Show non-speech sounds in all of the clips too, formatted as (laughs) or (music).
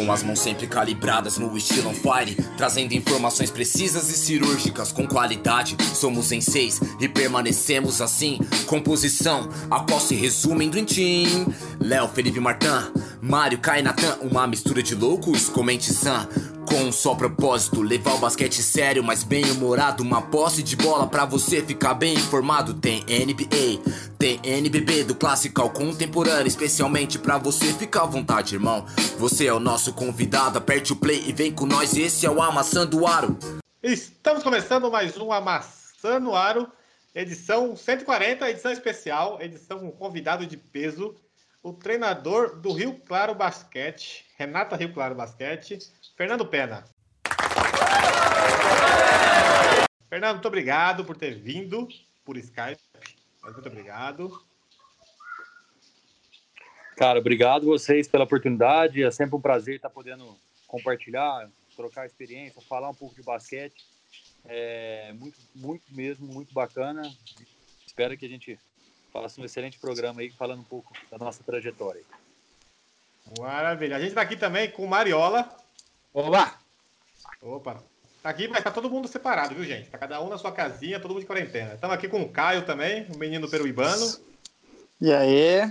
Com as mãos sempre calibradas no estilo on fire, trazendo informações precisas e cirúrgicas com qualidade. Somos em seis e permanecemos assim. Composição, a qual se resume em Dream Team. Léo, Felipe Martin, Mário, Kai, Natan, uma mistura de loucos, comente Sam. Com um só propósito, levar o basquete sério, mas bem humorado. Uma posse de bola pra você ficar bem informado. Tem NBA, tem NBB, do clássico ao contemporâneo. Especialmente pra você ficar à vontade, irmão. Você é o nosso convidado, aperte o play e vem com nós. Esse é o Amassando Aro. Estamos começando mais um Amassando Aro, edição 140, edição especial, edição com convidado de peso, o treinador do Rio Claro Basquete, Renata Rio Claro Basquete, Fernando Pena. Fernando, muito obrigado por ter vindo por Skype. Muito obrigado. Cara, obrigado vocês pela oportunidade. É sempre um prazer estar podendo compartilhar, trocar experiência, falar um pouco de basquete. É muito, muito mesmo, muito bacana. Espero que a gente faça um excelente programa aí, falando um pouco da nossa trajetória. Maravilha. A gente está aqui também com Mariola. Olá! Opa! Tá aqui, mas tá todo mundo separado, viu, gente? Tá cada um na sua casinha, todo mundo de quarentena. Estamos aqui com o Caio também, o menino peruibano. E aí?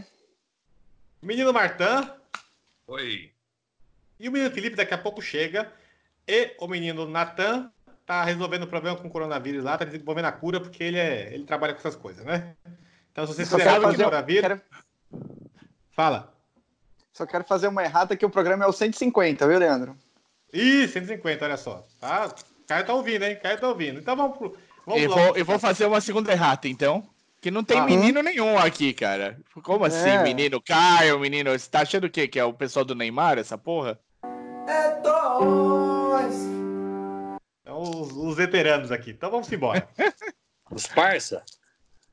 O menino Martã. Oi. E o menino Felipe daqui a pouco chega. E o menino Natan tá resolvendo o problema com o coronavírus lá, tá desenvolvendo a cura, porque ele, é, ele trabalha com essas coisas, né? Então, se você fizer de fazer- coronavírus. quero- Fala. Só quero fazer uma errata que o programa é o 150, viu, Leandro? Ih, 150, olha só. Tá? Caio tá ouvindo, hein? Caio tá ouvindo. Então vamos pro. Vamos Eu vou, eu vou fazer uma segunda errata, então. Que não tem Ah. menino nenhum aqui, cara. Como assim, É. menino Caio, menino? Você tá achando o quê? Que é o pessoal do Neymar, essa porra? Então, os, os veteranos aqui. Então vamos embora. (laughs) Os parça?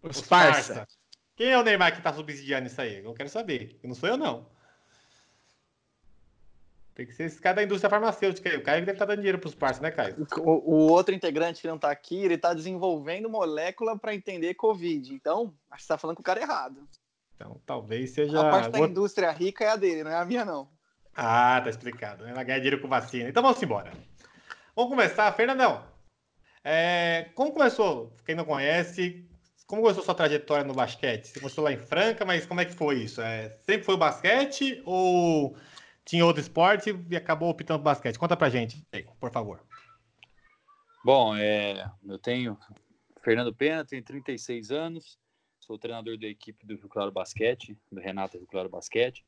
Os, Os parça. parça. Quem é o Neymar que tá subsidiando isso aí? Eu quero saber. Não sou eu, não. Tem que ser esse cara da indústria farmacêutica aí. O Caio que deve estar dando dinheiro pros parceiros, né, Caio? O, o outro integrante que não tá aqui, ele tá desenvolvendo molécula para entender Covid. Então, acho que você tá falando com o cara errado. Então, talvez seja. A parte da outro- indústria rica é a dele, não é a minha, não. Ah, tá explicado. Ela ganha dinheiro com vacina. Então vamos embora. Vamos começar. Fernandão, é, como começou? Quem não conhece, como começou sua trajetória no basquete? Você começou lá em Franca, mas como é que foi isso? É, sempre foi o basquete ou tinha outro esporte e acabou optando basquete? Conta pra gente, por favor. Bom, é, eu tenho Fernando Pena, tenho 36 anos, sou treinador da equipe do Rio Claro Basquete, do Renata Rio Claro Basquete.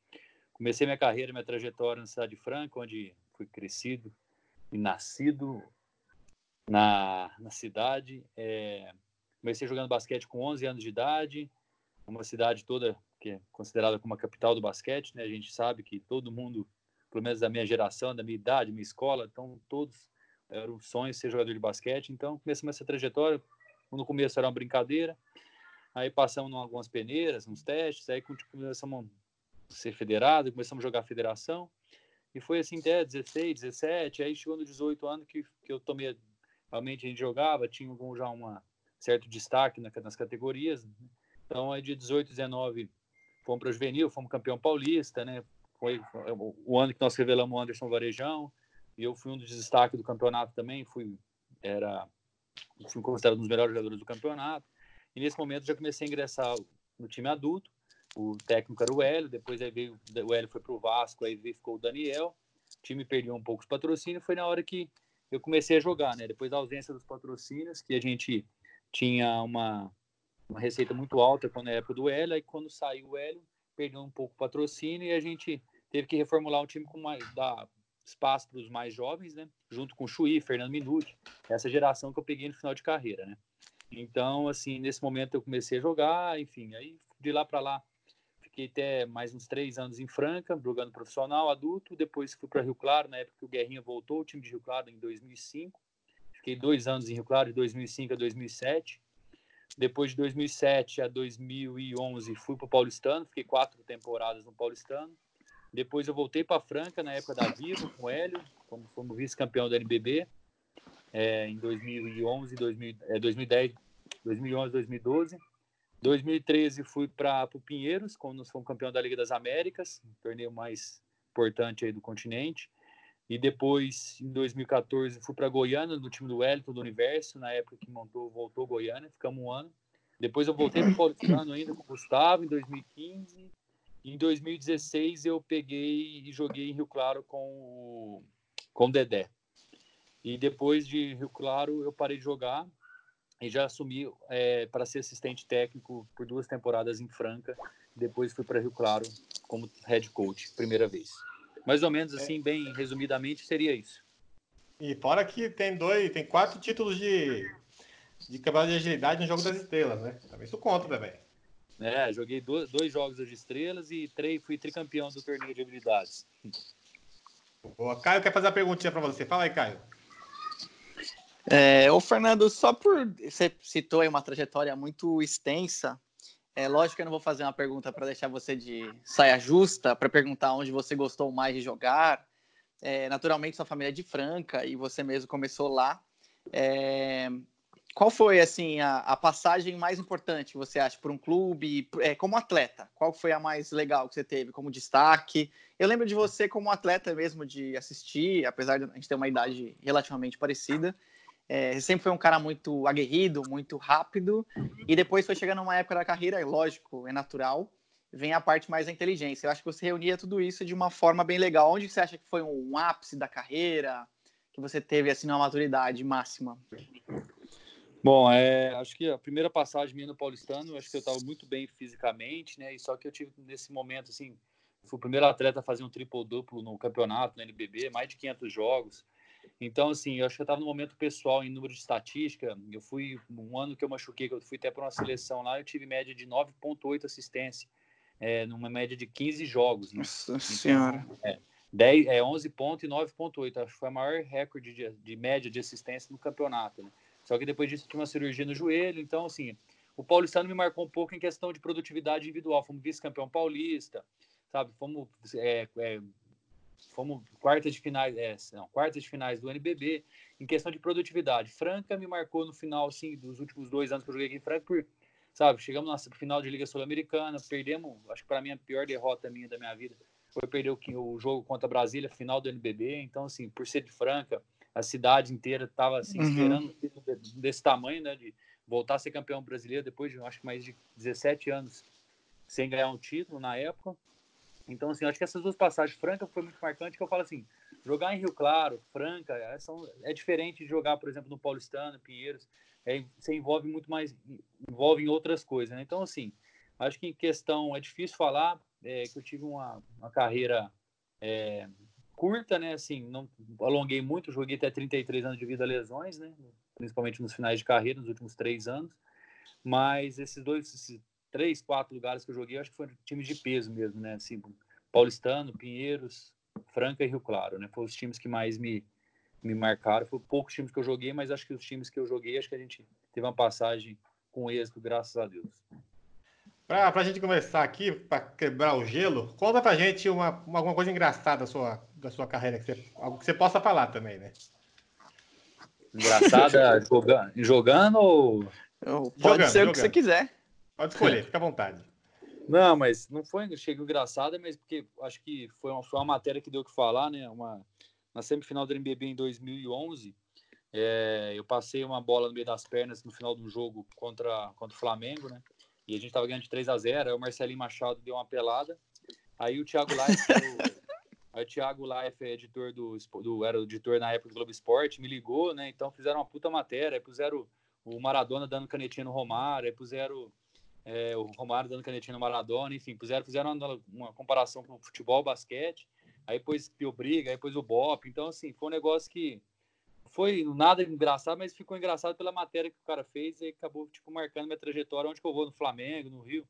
Comecei minha carreira, minha trajetória na cidade de Franca, onde fui crescido e nascido na, na cidade. É, comecei jogando basquete com 11 anos de idade, uma cidade toda que é considerada como a capital do basquete, né? A gente sabe que todo mundo, pelo menos da minha geração, da minha idade, minha escola, então todos era um sonho ser jogador de basquete, então começamos essa trajetória. No começo era uma brincadeira, aí passamos em algumas peneiras, uns testes, aí começamos a ser federado, começamos a jogar federação, e foi assim até 16, 17, aí chegou nos 18 anos que, que eu tomei, realmente a gente jogava, tinha já um certo destaque na- nas categorias, né? então aí de 18, 19 fomos para o juvenil, fomos campeão paulista, né, foi, o- ano que nós revelamos o Anderson Varejão, e eu fui um dos destaques do campeonato também, fui era fui considerado um dos melhores jogadores do campeonato. E nesse momento já comecei a ingressar no time adulto. O técnico era o Hélio, depois aí veio o Hélio foi para o Vasco, aí ficou o Daniel. O time perdeu um pouco os patrocínios, foi na hora que eu comecei a jogar, né? Depois da ausência dos patrocínios, que a gente tinha uma uma receita muito alta quando na época do Hélio, aí quando saiu o Hélio, perdeu um pouco o patrocínio e a gente teve que reformular o time com mais dar espaço para os mais jovens, né? Junto com o Chuí, Fernando Minuti, essa geração que eu peguei no final de carreira, né? Então, assim, nesse momento eu comecei a jogar, enfim, aí de lá para lá fiquei até mais uns três anos em Franca, jogando profissional, adulto, depois fui para Rio Claro, na época que o Guerrinha voltou, o time de Rio Claro em 2005, fiquei dois anos em Rio Claro, de 2005 a 2007, depois de 2007 a 2011 fui para o Paulistano, fiquei quatro temporadas no Paulistano, depois eu voltei para Franca na época da Vivo com o Hélio, como fomos vice-campeão da NBB é, em 2011, 2000, é, 2010, 2011, 2012. 2013 fui para o Pinheiros, quando nós fomos campeão da Liga das Américas, um torneio mais importante aí do continente. E depois, em 2014, fui para Goiânia, no time do Wellington, do Universo, na época que montou, voltou Goiânia, ficamos um ano. Depois eu voltei para o Paulistano ainda com o Gustavo, em 2015. Em 2016 eu peguei e joguei em Rio Claro com o, com o Dedé. E depois de Rio Claro eu parei de jogar e já assumi é, para ser assistente técnico por duas temporadas em Franca. Depois fui para Rio Claro como head coach, primeira vez. Mais ou menos assim, é. bem resumidamente, seria isso. E fora que tem dois, tem quatro títulos de, de campeonato de agilidade no jogo das estrelas, né? Também isso conta também. É, joguei dois, dois jogos de estrelas e três, fui tricampeão do torneio de habilidades. O Caio quer fazer uma perguntinha para você. Fala aí, Caio. É, ô Fernando, só por você citou aí uma trajetória muito extensa, é lógico que eu não vou fazer uma pergunta para deixar você de saia justa, para perguntar onde você gostou mais de jogar. É, naturalmente, sua família é de Franca e você mesmo começou lá. É, qual foi assim a, a, passagem mais importante você acha por um clube é, como atleta? Qual foi a mais legal que você teve como destaque? Eu lembro de você como atleta mesmo de assistir, apesar de a gente ter uma idade relativamente parecida. É, sempre foi um cara muito aguerrido, muito rápido, e depois foi chegando uma época da carreira, lógico, é natural, vem a parte mais da inteligência. Eu acho que você reunia tudo isso de uma forma bem legal. Onde você acha que foi um ápice da carreira, que você teve assim uma maturidade máxima? Bom, é, acho que a primeira passagem minha no Paulistano, acho que eu estava muito bem fisicamente, né? E só que eu tive nesse momento assim, fui o primeiro atleta a fazer um triple duplo no campeonato, no NBB, mais de 500 jogos. Então, assim, eu acho que eu estava no momento pessoal em número de estatística. Eu fui um ano que eu machuquei, que eu fui até para uma seleção lá, eu tive média de 9,8 assistência, é, numa média de 15 jogos. Né? Nossa então, Senhora. É, 10, é 11 pontos e 9,8. Acho que foi o maior recorde de, de, média de assistência no campeonato. Né? Só que depois disso, eu tive uma cirurgia no joelho. Então, assim, o paulistano me marcou um pouco em questão de produtividade individual. Fomos vice-campeão paulista, sabe? Fomos é, é, fomos quartas de finais, é, não, quartas de finais do NBB, em questão de produtividade. Franca me marcou no final, assim, dos últimos dois anos que eu joguei aqui em Franca, por, sabe, chegamos na final de Liga Sul-Americana, perdemos, acho que para mim a pior derrota minha da minha vida foi perder o, o jogo contra a Brasília, final do NBB, então, assim, por ser de Franca, a cidade inteira estava, assim, uhum. esperando desse tamanho, né, de voltar a ser campeão brasileiro depois de, acho que mais de 17 anos sem ganhar um título na época, então, assim, acho que essas duas passagens, Franca foi muito marcante, que eu falo assim, jogar em Rio Claro, Franca, é, são, é diferente de jogar, por exemplo, no Paulistano, Pinheiros, é, você envolve muito mais, envolve em outras coisas, né? Então, assim, acho que em questão, é difícil falar é, que eu tive uma, uma carreira é, curta, né? Assim, não alonguei muito, joguei até 33 anos de vida lesões, né? Principalmente nos finais de carreira, nos últimos três anos. Mas esses dois, esses três, quatro lugares que eu joguei, acho que foram times de peso mesmo, né? Assim, Paulistano, Pinheiros, Franca e Rio Claro, né? Foram os times que mais me, me marcaram. Foram poucos times que eu joguei, mas acho que os times que eu joguei, acho que a gente teve uma passagem com êxito, graças a Deus. Para a gente começar aqui, para quebrar o gelo, conta para a gente uma, uma, alguma coisa engraçada da sua, da sua carreira, que você, algo que você possa falar também, né? Engraçada (laughs) jogando, jogando ou... Pode jogando, ser jogando. o que você quiser. Pode escolher, fica à vontade. (laughs) Não, mas não foi chega engraçada, mas porque acho que foi uma, foi uma matéria que deu que falar, né? Uma, na semifinal do NBB em 2011, é, eu passei uma bola no meio das pernas no final do jogo contra, contra o Flamengo, né? E a gente tava ganhando de 3 a 0 aí o Marcelinho Machado deu uma pelada, aí o Thiago Life, o, (laughs) o Thiago Life é editor do, do, era o editor na época do Globo Esporte, me ligou, né? Então fizeram uma puta matéria, aí puseram o Maradona dando canetinha no Romário, aí puseram é, o Romário dando canetinha no Maradona, enfim, puseram, fizeram uma, uma comparação com o futebol, basquete, aí depois Pio Briga, aí depois o Bop, então assim, foi um negócio que foi nada engraçado, mas ficou engraçado pela matéria que o cara fez e acabou, tipo, marcando minha trajetória, onde que eu vou no Flamengo, no Rio,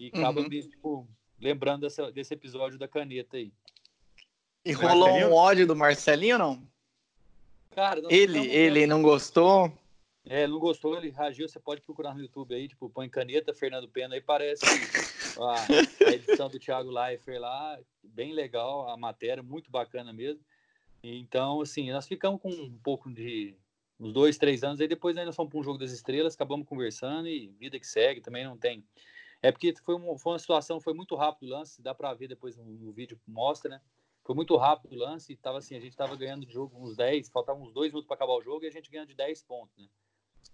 e acaba uhum. me, tipo, lembrando dessa, desse episódio da caneta aí. E rolou um ódio do Marcelinho ou não? Cara, ele, ele não gostou? É, não gostou, ele reagiu, você pode procurar no YouTube aí, tipo, põe caneta, Fernando Pena, aí parece (laughs) a, a edição do Thiago Leifert lá, bem legal, a matéria, muito bacana mesmo. Então, assim, nós ficamos com um pouco de uns dois, três anos, aí depois ainda fomos para um jogo das estrelas, acabamos conversando e vida que segue, também não tem. É porque foi uma, foi uma situação, foi muito rápido o lance, dá para ver depois no, no vídeo, mostra, né? foi muito rápido o lance, e tava assim, a gente estava ganhando de jogo uns 10, faltavam uns dois minutos para acabar o jogo e a gente ganhando de 10 pontos, né?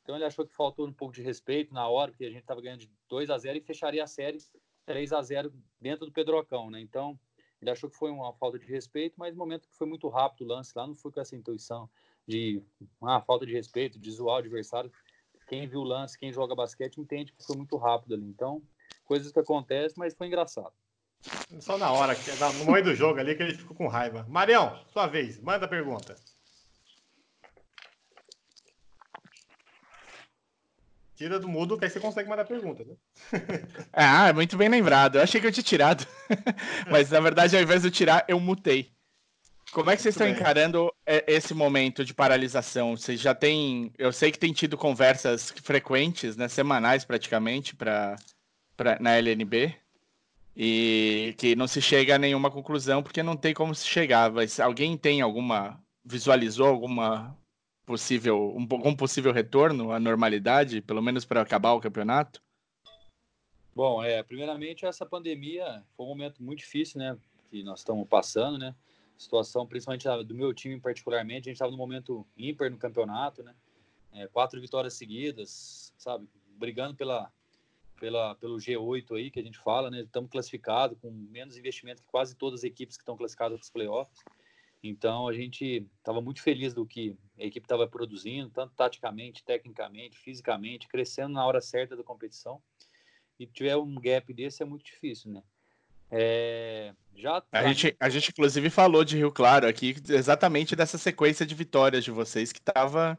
Então ele achou que faltou um pouco de respeito na hora, porque a gente estava ganhando de 2 a 0 e fecharia a série 3 a 0 dentro do Pedrocão, né? Então ele achou que foi uma falta de respeito, mas no momento que foi muito rápido o lance lá, não foi com essa intuição de ah, falta de respeito, de zoar o adversário. Quem viu o lance, quem joga basquete, entende que foi muito rápido ali. Então, coisas que acontecem, mas foi engraçado. Só na hora, no meio do jogo ali, que ele ficou com raiva. Marião, sua vez, manda a pergunta. Tira do mudo, que aí você consegue mandar pergunta, né? (laughs) ah, muito bem lembrado. Eu achei que eu tinha tirado. (laughs) Mas na verdade, ao invés de eu tirar, eu mutei. Como é que vocês muito estão bem. encarando esse momento de paralisação? Vocês já têm. Eu sei que tem tido conversas frequentes, né, semanais praticamente, pra, pra, na LNB. E que não se chega a nenhuma conclusão, porque não tem como se chegar. Mas alguém tem alguma. visualizou alguma possível, um, um possível retorno à normalidade, pelo menos para acabar o campeonato? Bom, é, primeiramente essa pandemia foi um momento muito difícil, né, que nós estamos passando, né, situação principalmente do meu time particularmente, a gente estava no momento ímpar no campeonato, né, é, quatro vitórias seguidas, sabe, brigando pela, pela, pelo G8 aí que a gente fala, né, estamos classificados com menos investimento que quase todas as equipes que estão classificadas para os playoffs, então a gente estava muito feliz do que a equipe estava produzindo, tanto taticamente, tecnicamente, fisicamente, crescendo na hora certa da competição. E tiver um gap desse é muito difícil, né? É, já a, gente, a gente, inclusive, falou de Rio Claro aqui, exatamente dessa sequência de vitórias de vocês que estava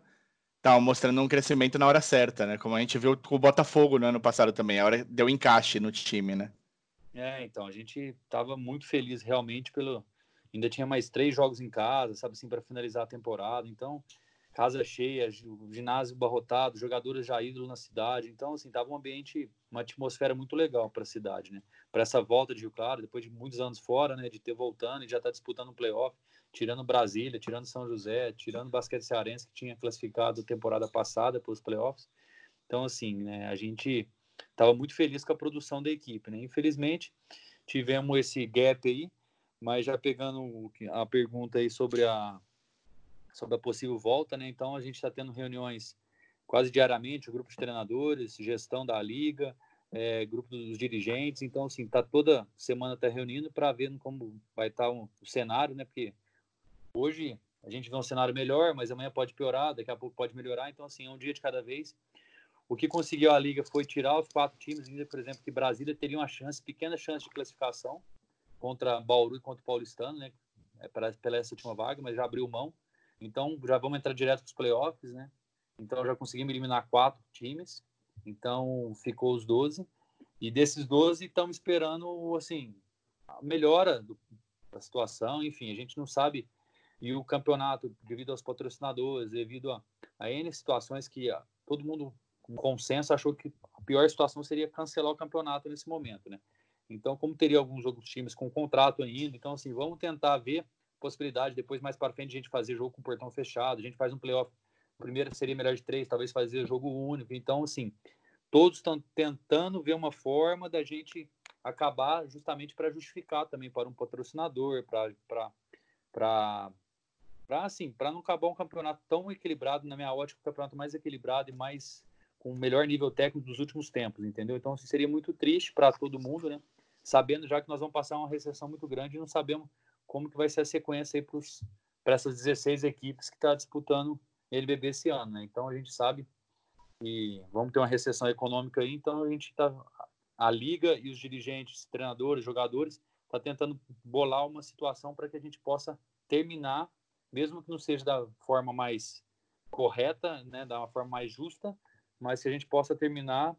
tava mostrando um crescimento na hora certa, né? Como a gente viu com o Botafogo no ano passado também, a hora deu encaixe no time, né? É, então, a gente estava muito feliz realmente pelo, ainda tinha mais três jogos em casa, sabe assim, para finalizar a temporada. Então, casa cheia, ginásio barrotado, jogadores já ídolos na cidade. Então, assim, tava um ambiente, uma atmosfera muito legal para a cidade, né? Para essa volta de Rio Claro, depois de muitos anos fora, né? De ter voltando e já tá disputando um playoff, tirando Brasília, tirando São José, tirando o basquete cearense que tinha classificado temporada passada para os playoffs. Então, assim, né? A gente tava muito feliz com a produção da equipe, né? Infelizmente, tivemos esse gap aí, mas já pegando a pergunta aí sobre a, sobre a possível volta, né? Então a gente está tendo reuniões quase diariamente, grupo de treinadores, gestão da liga, é, grupo dos dirigentes. Então, assim, tá toda semana tá reunindo para ver como vai estar tá um, o cenário, né? Porque hoje a gente vê um cenário melhor, mas amanhã pode piorar, daqui a pouco pode melhorar. Então, assim, é um dia de cada vez. O que conseguiu a liga foi tirar os quatro times, ainda, por exemplo, que Brasília teria uma chance, pequena chance de classificação contra Bauru e contra o Paulistano, né? É, pela essa última vaga, mas já abriu mão. Então já vamos entrar direto para os playoffs, né? Então já conseguimos eliminar quatro times. Então ficou os 12. E desses 12 estamos esperando assim a melhora do, da situação. Enfim, a gente não sabe. E o campeonato, devido aos patrocinadores, devido a, a N situações que a, todo mundo com consenso achou que a pior situação seria cancelar o campeonato nesse momento, né? Então, como teria alguns outros times com contrato ainda, então assim, vamos tentar ver possibilidade depois mais para frente a gente fazer jogo com portão fechado, a gente faz um playoff, primeiro seria melhor de três, talvez fazer jogo único. Então, assim, todos estão tentando ver uma forma da gente acabar justamente para justificar também para um patrocinador, para assim, para não acabar um campeonato tão equilibrado, na minha ótica, um campeonato mais equilibrado e mais com o melhor nível técnico dos últimos tempos, entendeu? Então, assim, seria muito triste para todo mundo, né? Sabendo já que nós vamos passar uma recessão muito grande e não sabemos como que vai ser a sequência aí para essas 16 equipes que estão tá disputando LBB esse ano, né? Então a gente sabe que vamos ter uma recessão econômica aí, então a gente está a liga e os dirigentes, treinadores, jogadores, está tentando bolar uma situação para que a gente possa terminar, mesmo que não seja da forma mais correta, né, da forma mais justa, mas que a gente possa terminar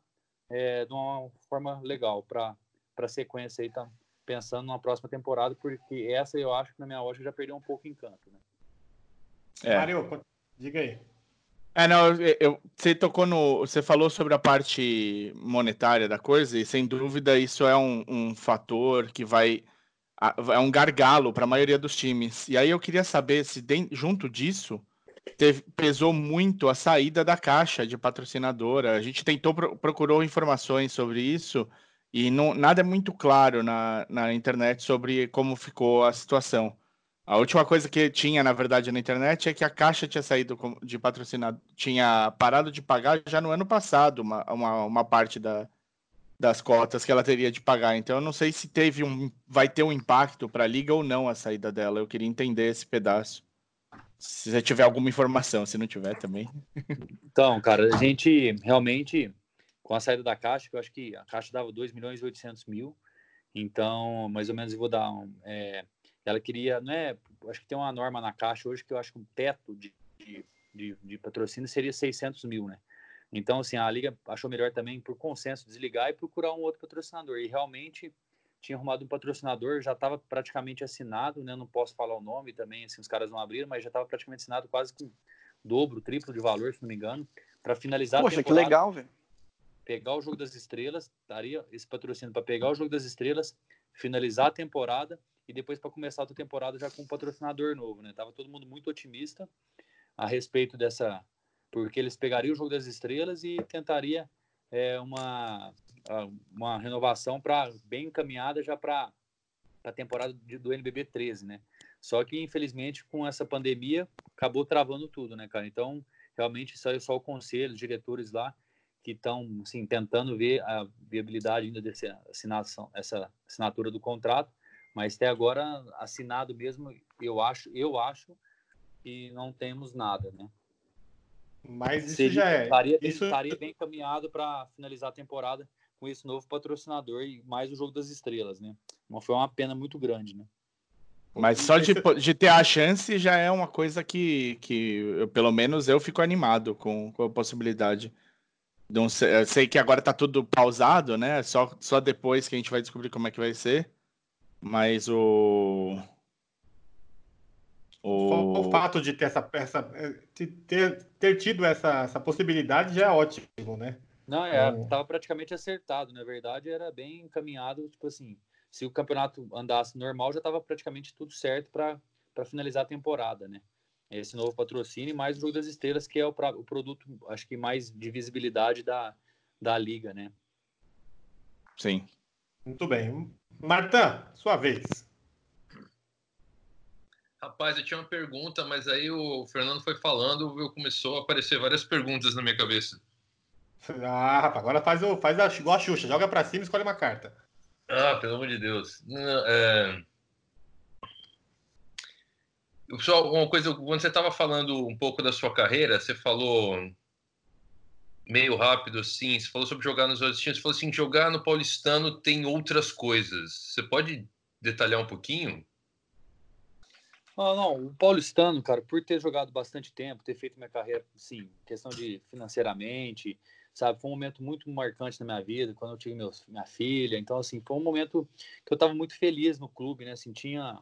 é, de uma forma legal para para a sequência aí, tá pensando na próxima temporada, porque essa eu acho que na minha ótica já perdeu um pouco o encanto, né? É. Mário, diga aí. É, não, eu, eu, você tocou no. Você falou sobre a parte monetária da coisa, e sem dúvida isso é um, um fator que vai. É um gargalo para a maioria dos times. E aí eu queria saber se, de, junto disso, teve, pesou muito a saída da caixa de patrocinadora. A gente tentou, procurou informações sobre isso, e não, nada é muito claro na, na internet sobre como ficou a situação. A última coisa que tinha, na verdade, na internet é que a Caixa tinha saído de patrocinado, tinha parado de pagar já no ano passado uma, uma, uma parte da, das cotas que ela teria de pagar. Então, eu não sei se teve um, vai ter um impacto para a liga ou não a saída dela. Eu queria entender esse pedaço. Se você tiver alguma informação, se não tiver também. Então, cara, a gente realmente, com a saída da Caixa, que eu acho que a Caixa dava 2 milhões e 800 mil, então, mais ou menos, eu vou dar um. É, ela queria, né? Acho que tem uma norma na Caixa hoje que eu acho que o um teto de, de, de, patrocínio seria 600 mil, né? Então, assim, a Liga achou melhor também, por consenso, desligar e procurar um outro patrocinador. E realmente tinha arrumado um patrocinador, já estava praticamente assinado, né? Não posso falar o nome também, assim, os caras não abriram, mas já estava praticamente assinado quase com dobro, triplo de valor, se não me engano, para finalizar Poxa, que legal, velho pegar o jogo das estrelas, daria esse patrocínio para pegar o jogo das estrelas, finalizar a temporada e depois para começar a temporada já com um patrocinador novo, né? Tava todo mundo muito otimista a respeito dessa, porque eles pegariam o jogo das estrelas e tentaria é, uma uma renovação para bem encaminhada já para a temporada de, do NBB 13, né? Só que infelizmente com essa pandemia acabou travando tudo, né, cara? Então realmente saiu só o conselho, os diretores lá que estão assim, tentando ver a viabilidade ainda dessa assinação, essa assinatura do contrato, mas até agora assinado mesmo, eu acho, eu acho que não temos nada, né? Mas isso Seria, já é. Estaria, isso... estaria bem caminhado para finalizar a temporada com esse novo patrocinador e mais o jogo das estrelas, né? Foi uma pena muito grande, né? Mas só de, de ter a chance já é uma coisa que, que eu, pelo menos eu fico animado com, com a possibilidade. Não sei, eu sei que agora tá tudo pausado, né? Só, só depois que a gente vai descobrir como é que vai ser. Mas o. O, o fato de ter, essa, essa ter, ter tido essa, essa possibilidade já é ótimo, né? Não, é, então... tava praticamente acertado. Na verdade, era bem encaminhado. Tipo assim, se o campeonato andasse normal, já tava praticamente tudo certo para finalizar a temporada, né? Esse novo patrocínio, mais o Jogo das Estrelas, que é o, pra, o produto, acho que mais de visibilidade da, da liga, né? Sim. Muito bem. Marta, sua vez. Rapaz, eu tinha uma pergunta, mas aí o Fernando foi falando, eu começou a aparecer várias perguntas na minha cabeça. Ah, rapaz, agora faz, o, faz a, igual a Xuxa, joga pra cima e escolhe uma carta. Ah, pelo amor de Deus. É... Só uma coisa, quando você estava falando um pouco da sua carreira, você falou meio rápido assim, você falou sobre jogar nos outros times, você falou assim, jogar no paulistano tem outras coisas. Você pode detalhar um pouquinho? Ah, não, o paulistano, cara, por ter jogado bastante tempo, ter feito minha carreira, sim, questão de financeiramente, sabe, foi um momento muito marcante na minha vida, quando eu tive meus, minha filha, então, assim, foi um momento que eu estava muito feliz no clube, né, assim, tinha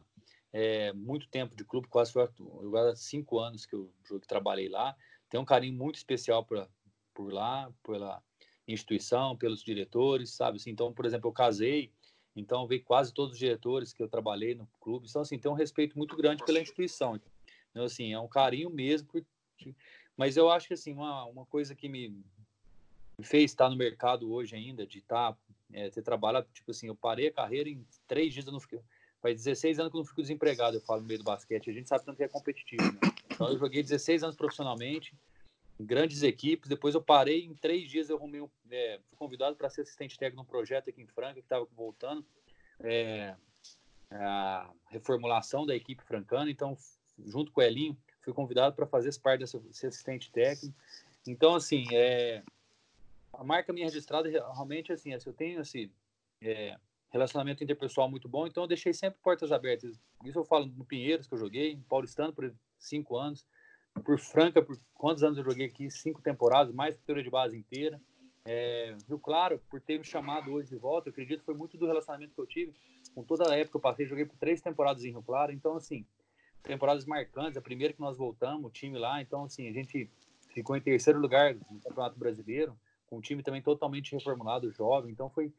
é, muito tempo de clube, quase agora cinco anos que eu, que trabalhei lá. Tenho um carinho muito especial por, por lá, pela instituição, pelos diretores, sabe? Assim, então, por exemplo, eu casei, então veio quase todos os diretores que eu trabalhei no clube. Então, assim, tem um respeito muito grande pela instituição. Então, assim, é um carinho mesmo. Por... Mas eu acho que, assim, uma, uma coisa que me fez estar no mercado hoje ainda, de estar, é, ter trabalhado, tipo assim, eu parei a carreira em três dias, eu não fiquei Faz 16 anos que eu não fico desempregado, eu falo no meio do basquete. A gente sabe tanto que é competitivo. Né? Então eu joguei 16 anos profissionalmente, em grandes equipes. Depois eu parei, em três dias eu arrumei um, é, fui convidado para ser assistente técnico num projeto aqui em Franca, que estava voltando. É, a reformulação da equipe francana. Então, junto com o Elinho, fui convidado para fazer parte dessa ser assistente técnico. Então, assim, é, a marca minha registrada realmente assim, assim eu tenho assim, é, relacionamento interpessoal muito bom, então eu deixei sempre portas abertas. Isso eu falo no Pinheiros, que eu joguei, em Paulistano por cinco anos, por Franca, por quantos anos eu joguei aqui? Cinco temporadas, mais que de base inteira. É, Rio Claro, por ter me chamado hoje de volta, eu acredito foi muito do relacionamento que eu tive. Com toda a época que eu passei, joguei por três temporadas em Rio Claro, então, assim, temporadas marcantes. A primeira que nós voltamos, o time lá, então, assim, a gente ficou em terceiro lugar no Campeonato Brasileiro, com o time também totalmente reformulado, jovem, então foi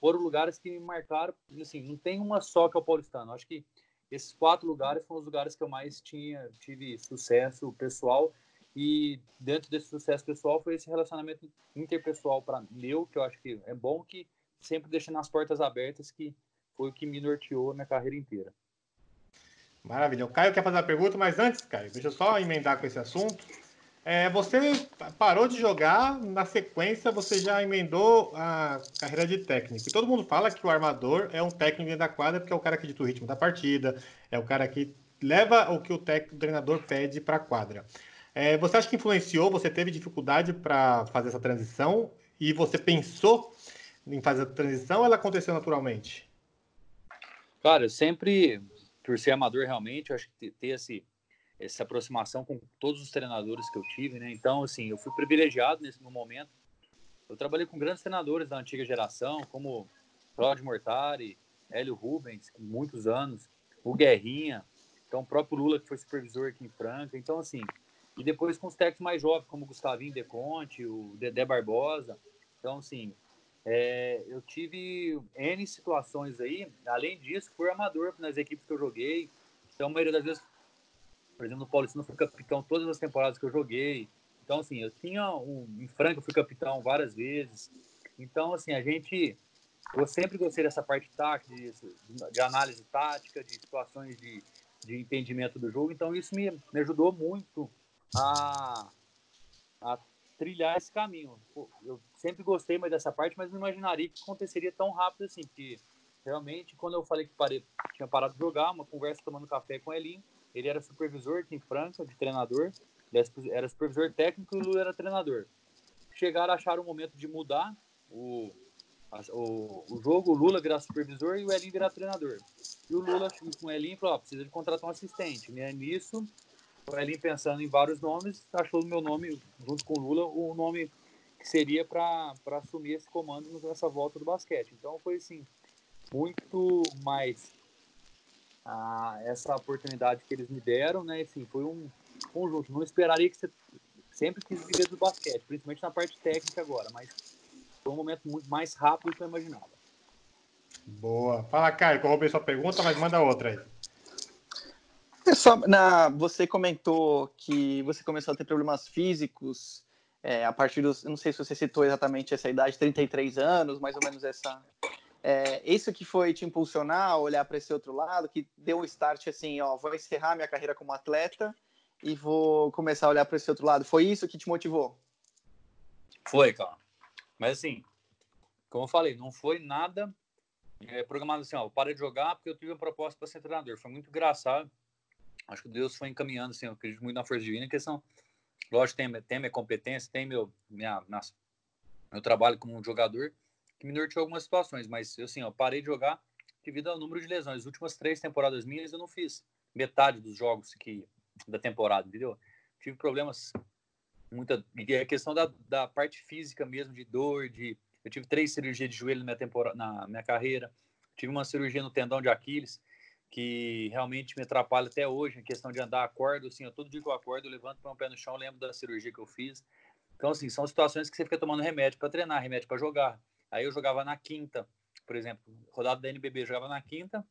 foram lugares que me marcaram. Assim, não tem uma só que é o paulistano. Acho que esses quatro lugares foram os lugares que eu mais tinha tive sucesso pessoal e dentro desse sucesso pessoal foi esse relacionamento interpessoal para meu que eu acho que é bom que sempre deixando as portas abertas que foi o que me norteou minha carreira inteira. Maravilha. O Caio quer fazer a pergunta, mas antes, Caio, deixa eu só emendar com esse assunto. É, você parou de jogar, na sequência você já emendou a carreira de técnico. E todo mundo fala que o armador é um técnico dentro da quadra, porque é o cara que dita o ritmo da partida, é o cara que leva o que o, técnico, o treinador pede para a quadra. É, você acha que influenciou? Você teve dificuldade para fazer essa transição? E você pensou em fazer a transição ou ela aconteceu naturalmente? Cara, eu sempre, por ser amador realmente, eu acho que ter esse, essa aproximação com todos os treinadores que eu tive, né? Então, assim, eu fui privilegiado nesse momento. Eu trabalhei com grandes treinadores da antiga geração, como Claudio Mortari, Hélio Rubens, muitos anos, o Guerrinha, então o próprio Lula, que foi supervisor aqui em Franca. Então, assim, e depois com os técnicos mais jovens, como o Gustavinho Deconte, o Dedé Barbosa. Então, assim, é, eu tive N situações aí. Além disso, fui amador nas equipes que eu joguei. Então, a maioria das vezes, por exemplo, no Paulistano, fui capitão todas as temporadas que eu joguei. Então, assim, eu tinha um. Em Franca, eu fui capitão várias vezes. Então, assim, a gente. Eu sempre gostei dessa parte tática, de, de análise tática, de situações de, de entendimento do jogo. Então, isso me, me ajudou muito a, a trilhar esse caminho. Eu sempre gostei mais dessa parte, mas não imaginaria que aconteceria tão rápido assim, porque realmente, quando eu falei que parei, tinha parado de jogar, uma conversa tomando café com o Elinho, ele era supervisor aqui em França, de treinador, era supervisor técnico e o Lula era treinador. Chegaram, acharam o momento de mudar o, o, o jogo, o Lula virar supervisor e o Elinho virar treinador. E o Lula, com o Elinho, falou, precisa de contratar um assistente. E nisso, o Elinho pensando em vários nomes, achou o meu nome, junto com o Lula, o nome que seria para assumir esse comando nessa volta do basquete. Então foi assim, muito mais ah, essa oportunidade que eles me deram, né? Assim, foi um conjunto. Não esperaria que você sempre quis viver do basquete, principalmente na parte técnica agora, mas foi um momento muito mais rápido do que eu imaginava. Boa. Fala, Caio, que eu roubei sua pergunta, mas manda outra aí. É só, na, você comentou que você começou a ter problemas físicos é, a partir dos. Não sei se você citou exatamente essa idade, 33 anos, mais ou menos essa. É, isso que foi te impulsionar a olhar para esse outro lado, que deu um start assim, ó, vou encerrar minha carreira como atleta e vou começar a olhar para esse outro lado. Foi isso que te motivou? Foi, cara. Mas assim, como eu falei, não foi nada é, programado assim, ó, parei de jogar porque eu tive uma proposta para ser treinador. Foi muito engraçado acho que Deus foi encaminhando, assim, eu acredito muito na força divina, que são, lógico, tem, tem minha competência, tem meu, minha, minha, meu trabalho como jogador, que me norteou algumas situações, mas, assim, eu parei de jogar devido ao número de lesões. As últimas três temporadas minhas eu não fiz metade dos jogos que, da temporada, entendeu? Tive problemas, muita, e a questão da, da parte física mesmo, de dor, de, eu tive três cirurgias de joelho na minha, temporada, na minha carreira, tive uma cirurgia no tendão de Aquiles, que realmente me atrapalha até hoje, a questão de andar, acordo, assim, eu, todo dia que eu acordo, eu levanto para um pé no chão, lembro da cirurgia que eu fiz. Então, assim, são situações que você fica tomando remédio para treinar, remédio para jogar. Aí eu jogava na quinta, por exemplo, rodada da NBB, jogava na quinta,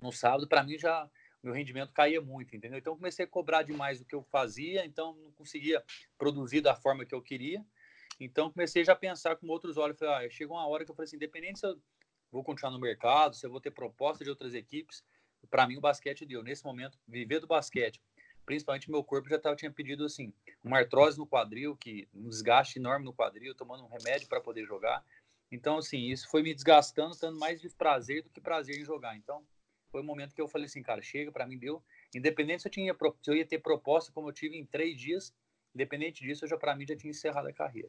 no sábado, para mim já meu rendimento caía muito, entendeu? Então comecei a cobrar demais do que eu fazia, então não conseguia produzir da forma que eu queria. Então comecei já a pensar com outros olhos, falei, ah, chegou uma hora que eu falei assim, independente se eu vou continuar no mercado, se eu vou ter proposta de outras equipes, para mim o basquete deu. Nesse momento, viver do basquete, principalmente meu corpo já tava, tinha pedido assim, uma artrose no quadril, que um desgaste enorme no quadril, tomando um remédio para poder jogar. Então, assim, isso foi me desgastando, dando mais desprazer do que prazer em jogar. Então, foi o um momento que eu falei assim, cara, chega, para mim deu. Independente se eu, tinha, se eu ia ter proposta, como eu tive em três dias, independente disso, eu já para mim já tinha encerrado a carreira.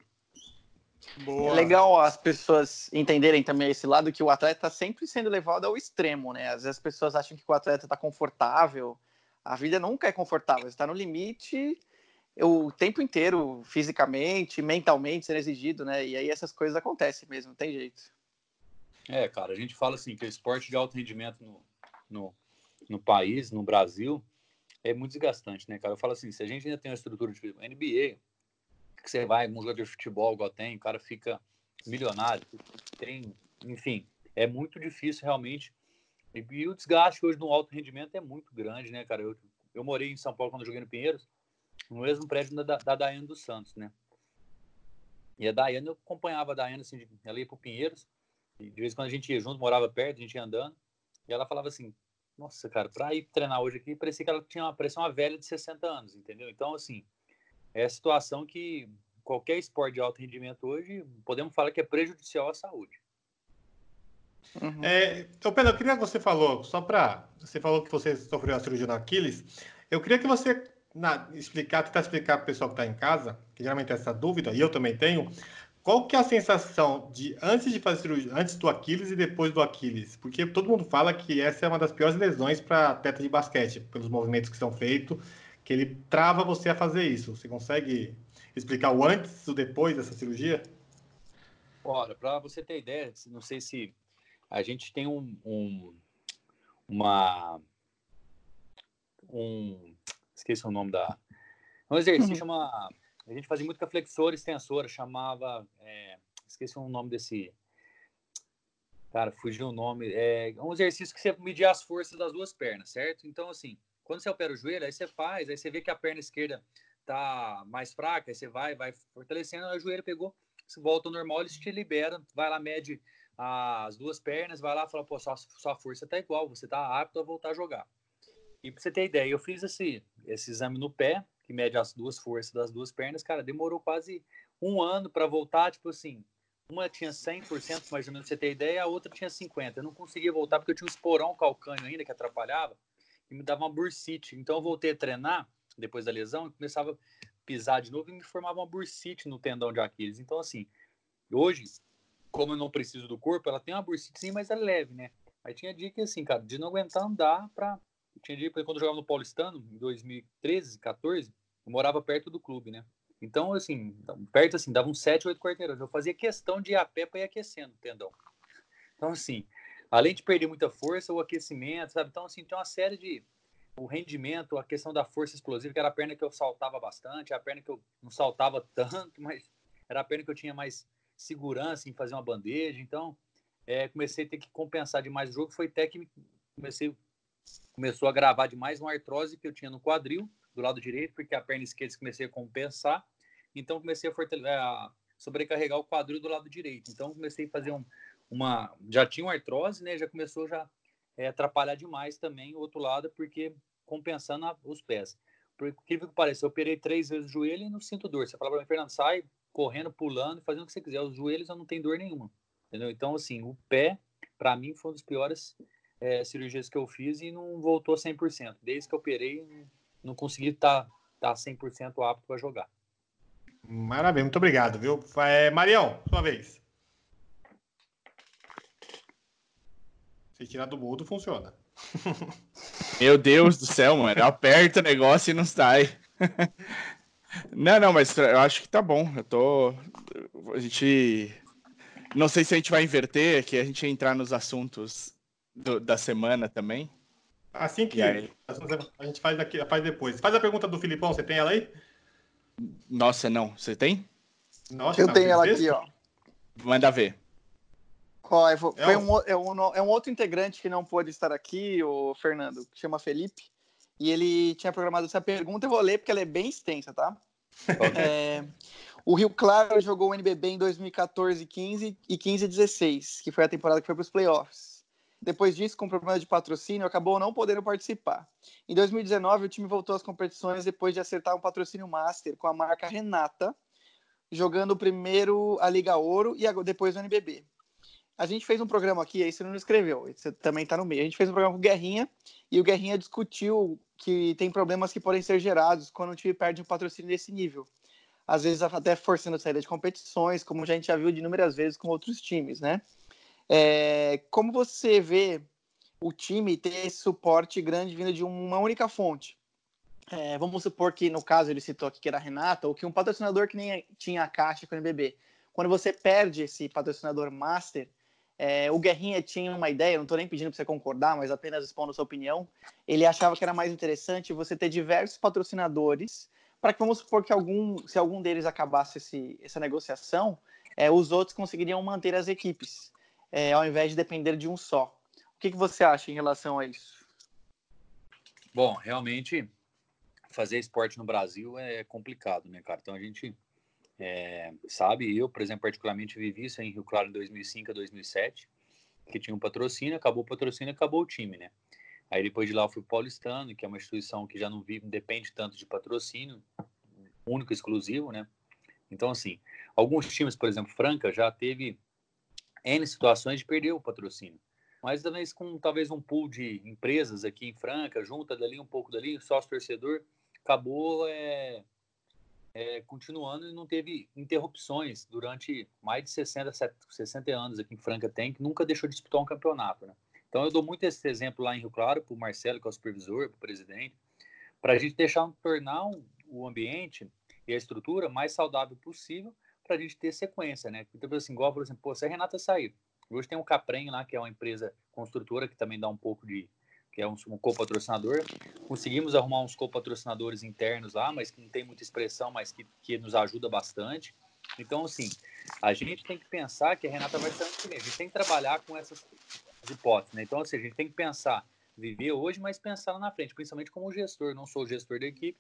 Boa. É legal as pessoas entenderem também esse lado que o atleta está sempre sendo levado ao extremo, né? Às vezes as pessoas acham que o atleta está confortável. A vida nunca é confortável, está no limite o tempo inteiro, fisicamente, mentalmente sendo exigido, né? E aí essas coisas acontecem mesmo, não tem jeito. É, cara, a gente fala assim que o esporte de alto rendimento no, no, no país, no Brasil, é muito desgastante, né, cara? Eu falo assim, se a gente ainda tem uma estrutura de NBA, que você vai, um jogador de futebol igual tem, o cara fica milionário, tem, enfim, é muito difícil realmente. E, e, o desgaste hoje no alto rendimento é muito grande, né, cara? Eu, eu morei em São Paulo quando eu joguei no Pinheiros, no mesmo prédio da, da Daiane dos Santos, né? E a Daiane, eu acompanhava a Daiane, assim, ela ia pro Pinheiros, e de vez em quando a gente ia junto, morava perto, a gente ia andando, e ela falava assim, nossa, cara, pra ir treinar hoje aqui, parecia que ela tinha uma, parecia uma velha de 60 anos, entendeu? Então, assim, é a situação que qualquer esporte de alto rendimento hoje, podemos falar que é prejudicial à saúde. Uhum. É, então, Pedro, eu queria que você falou, só para. Você falou que você sofreu a cirurgia no Aquiles. Eu queria que você na, explicar, tentar explicar para o pessoal que está em casa, que geralmente tem essa dúvida, e eu também tenho, qual que é a sensação de antes de fazer cirurgia, antes do Aquiles e depois do Aquiles? Porque todo mundo fala que essa é uma das piores lesões para atleta de basquete, pelos movimentos que são feitos, que ele trava você a fazer isso. Você consegue explicar o antes e o depois dessa cirurgia? Olha, para você ter ideia, não sei se a gente tem um, um uma um esqueci o nome da um exercício uhum. chama a gente fazia muito com a flexora extensora chamava é, esqueci o nome desse cara fugiu o nome é um exercício que você media as forças das duas pernas certo então assim quando você opera o joelho aí você faz aí você vê que a perna esquerda tá mais fraca aí você vai vai fortalecendo aí o joelho pegou você volta ao normal ele te libera vai lá mede as duas pernas, vai lá e fala, pô, sua, sua força tá igual, você tá apto a voltar a jogar. E pra você ter ideia, eu fiz esse, esse exame no pé, que mede as duas forças das duas pernas, cara, demorou quase um ano para voltar, tipo assim, uma tinha 100%, mais ou menos, pra você ter ideia, a outra tinha 50%. Eu não conseguia voltar porque eu tinha um esporão calcâneo ainda que atrapalhava e me dava uma bursite. Então eu voltei a treinar depois da lesão e começava a pisar de novo e me formava uma bursite no tendão de Aquiles. Então, assim, hoje como eu não preciso do corpo, ela tem uma bursite mas é leve, né? Aí tinha dia que, assim, cara, de não aguentar andar pra. Tinha dia quando eu jogava no Paulistano, em 2013, 14, eu morava perto do clube, né? Então, assim, perto, assim, dava uns 7, 8 quarteirões. Eu fazia questão de ir a pé pra ir aquecendo o tendão. Então, assim, além de perder muita força, o aquecimento, sabe? Então, assim, tem uma série de. O rendimento, a questão da força explosiva, que era a perna que eu saltava bastante, a perna que eu não saltava tanto, (laughs) mas era a perna que eu tinha mais segurança em fazer uma bandeja. Então, é, comecei a ter que compensar demais o jogo. Foi que comecei, começou a gravar demais uma artrose que eu tinha no quadril, do lado direito, porque a perna esquerda comecei a compensar. Então, comecei a, a sobrecarregar o quadril do lado direito. Então, comecei a fazer um, uma. Já tinha uma artrose, né? Já começou já é, atrapalhar demais também o outro lado, porque compensando a, os pés. Por incrível que pareça, eu operei três vezes o joelho e não sinto dor. Você fala para mim, Fernando, sai, correndo, pulando, fazendo o que você quiser. Os joelhos eu não tenho dor nenhuma. Entendeu? Então, assim, o pé, para mim, foi uma das piores é, cirurgias que eu fiz e não voltou 100%. Desde que eu operei, não consegui estar tá, tá 100% apto para jogar. Maravilha, muito obrigado, viu? É, Marião, sua vez. Se tirar do mudo, funciona. (laughs) Meu Deus do céu, mano. Aperta o negócio e não sai. (laughs) Não, não, mas eu acho que tá bom. Eu tô. A gente. Não sei se a gente vai inverter, que a gente entrar nos assuntos do, da semana também. Assim que aí... a gente faz, aqui, faz depois. Faz a pergunta do Filipão, você tem ela aí? Nossa, não. Você tem? Nossa, eu não, tenho ela aqui, ó. Manda ver. Qual é? Foi é um, é, um, é um outro integrante que não pôde estar aqui, o Fernando, que chama Felipe. E ele tinha programado essa pergunta, eu vou ler porque ela é bem extensa, tá? É, o Rio Claro jogou o NBB em 2014, 15 e 15 e 16, que foi a temporada que foi para os playoffs. Depois disso, com problema de patrocínio, acabou não podendo participar. Em 2019, o time voltou às competições depois de acertar um patrocínio master com a marca Renata, jogando primeiro a Liga Ouro e depois o NBB. A gente fez um programa aqui, aí você não escreveu, você também está no meio. A gente fez um programa com o Guerrinha e o Guerrinha discutiu que tem problemas que podem ser gerados quando o time perde um patrocínio desse nível. Às vezes até forçando a saída de competições, como a gente já viu de inúmeras vezes com outros times, né? É, como você vê o time ter esse suporte grande vindo de uma única fonte? É, vamos supor que, no caso, ele citou aqui que era a Renata, ou que um patrocinador que nem tinha a caixa com o NBB. Quando você perde esse patrocinador master, é, o Guerrinha tinha uma ideia, não estou nem pedindo para você concordar, mas apenas expondo sua opinião. Ele achava que era mais interessante você ter diversos patrocinadores, para que vamos supor que algum, se algum deles acabasse esse, essa negociação, é, os outros conseguiriam manter as equipes, é, ao invés de depender de um só. O que, que você acha em relação a isso? Bom, realmente fazer esporte no Brasil é complicado, né, cara? Então a gente é, sabe, eu, por exemplo, particularmente vivi isso em Rio Claro em 2005 a 2007, que tinha um patrocínio, acabou o patrocínio, acabou o time, né? Aí depois de lá eu fui Paulistano, que é uma instituição que já não vive, depende tanto de patrocínio, único, exclusivo, né? Então, assim, alguns times, por exemplo, Franca, já teve N situações de perder o patrocínio. Mas talvez com talvez um pool de empresas aqui em Franca, junta dali um pouco dali, sócio torcedor, acabou é, é, continuando e não teve interrupções durante mais de 60, 60 anos aqui em Franca tem, que nunca deixou de disputar um campeonato, né? Então eu dou muito esse exemplo lá em Rio Claro, para o Marcelo, que é o supervisor, para o presidente, para a gente deixar tornar o ambiente e a estrutura mais saudável possível para a gente ter sequência, né? Então, assim, igual, por exemplo, pô, se a Renata sair, hoje tem o Caprem lá, que é uma empresa construtora que também dá um pouco de, que é um, um co-patrocinador. Conseguimos arrumar uns co-patrocinadores internos lá, mas que não tem muita expressão, mas que, que nos ajuda bastante. Então, assim, a gente tem que pensar que a Renata vai ser vem. A gente tem que trabalhar com essas hipóteses, né? Então, assim, a gente tem que pensar, viver hoje, mas pensar lá na frente, principalmente como gestor. Não sou gestor da equipe,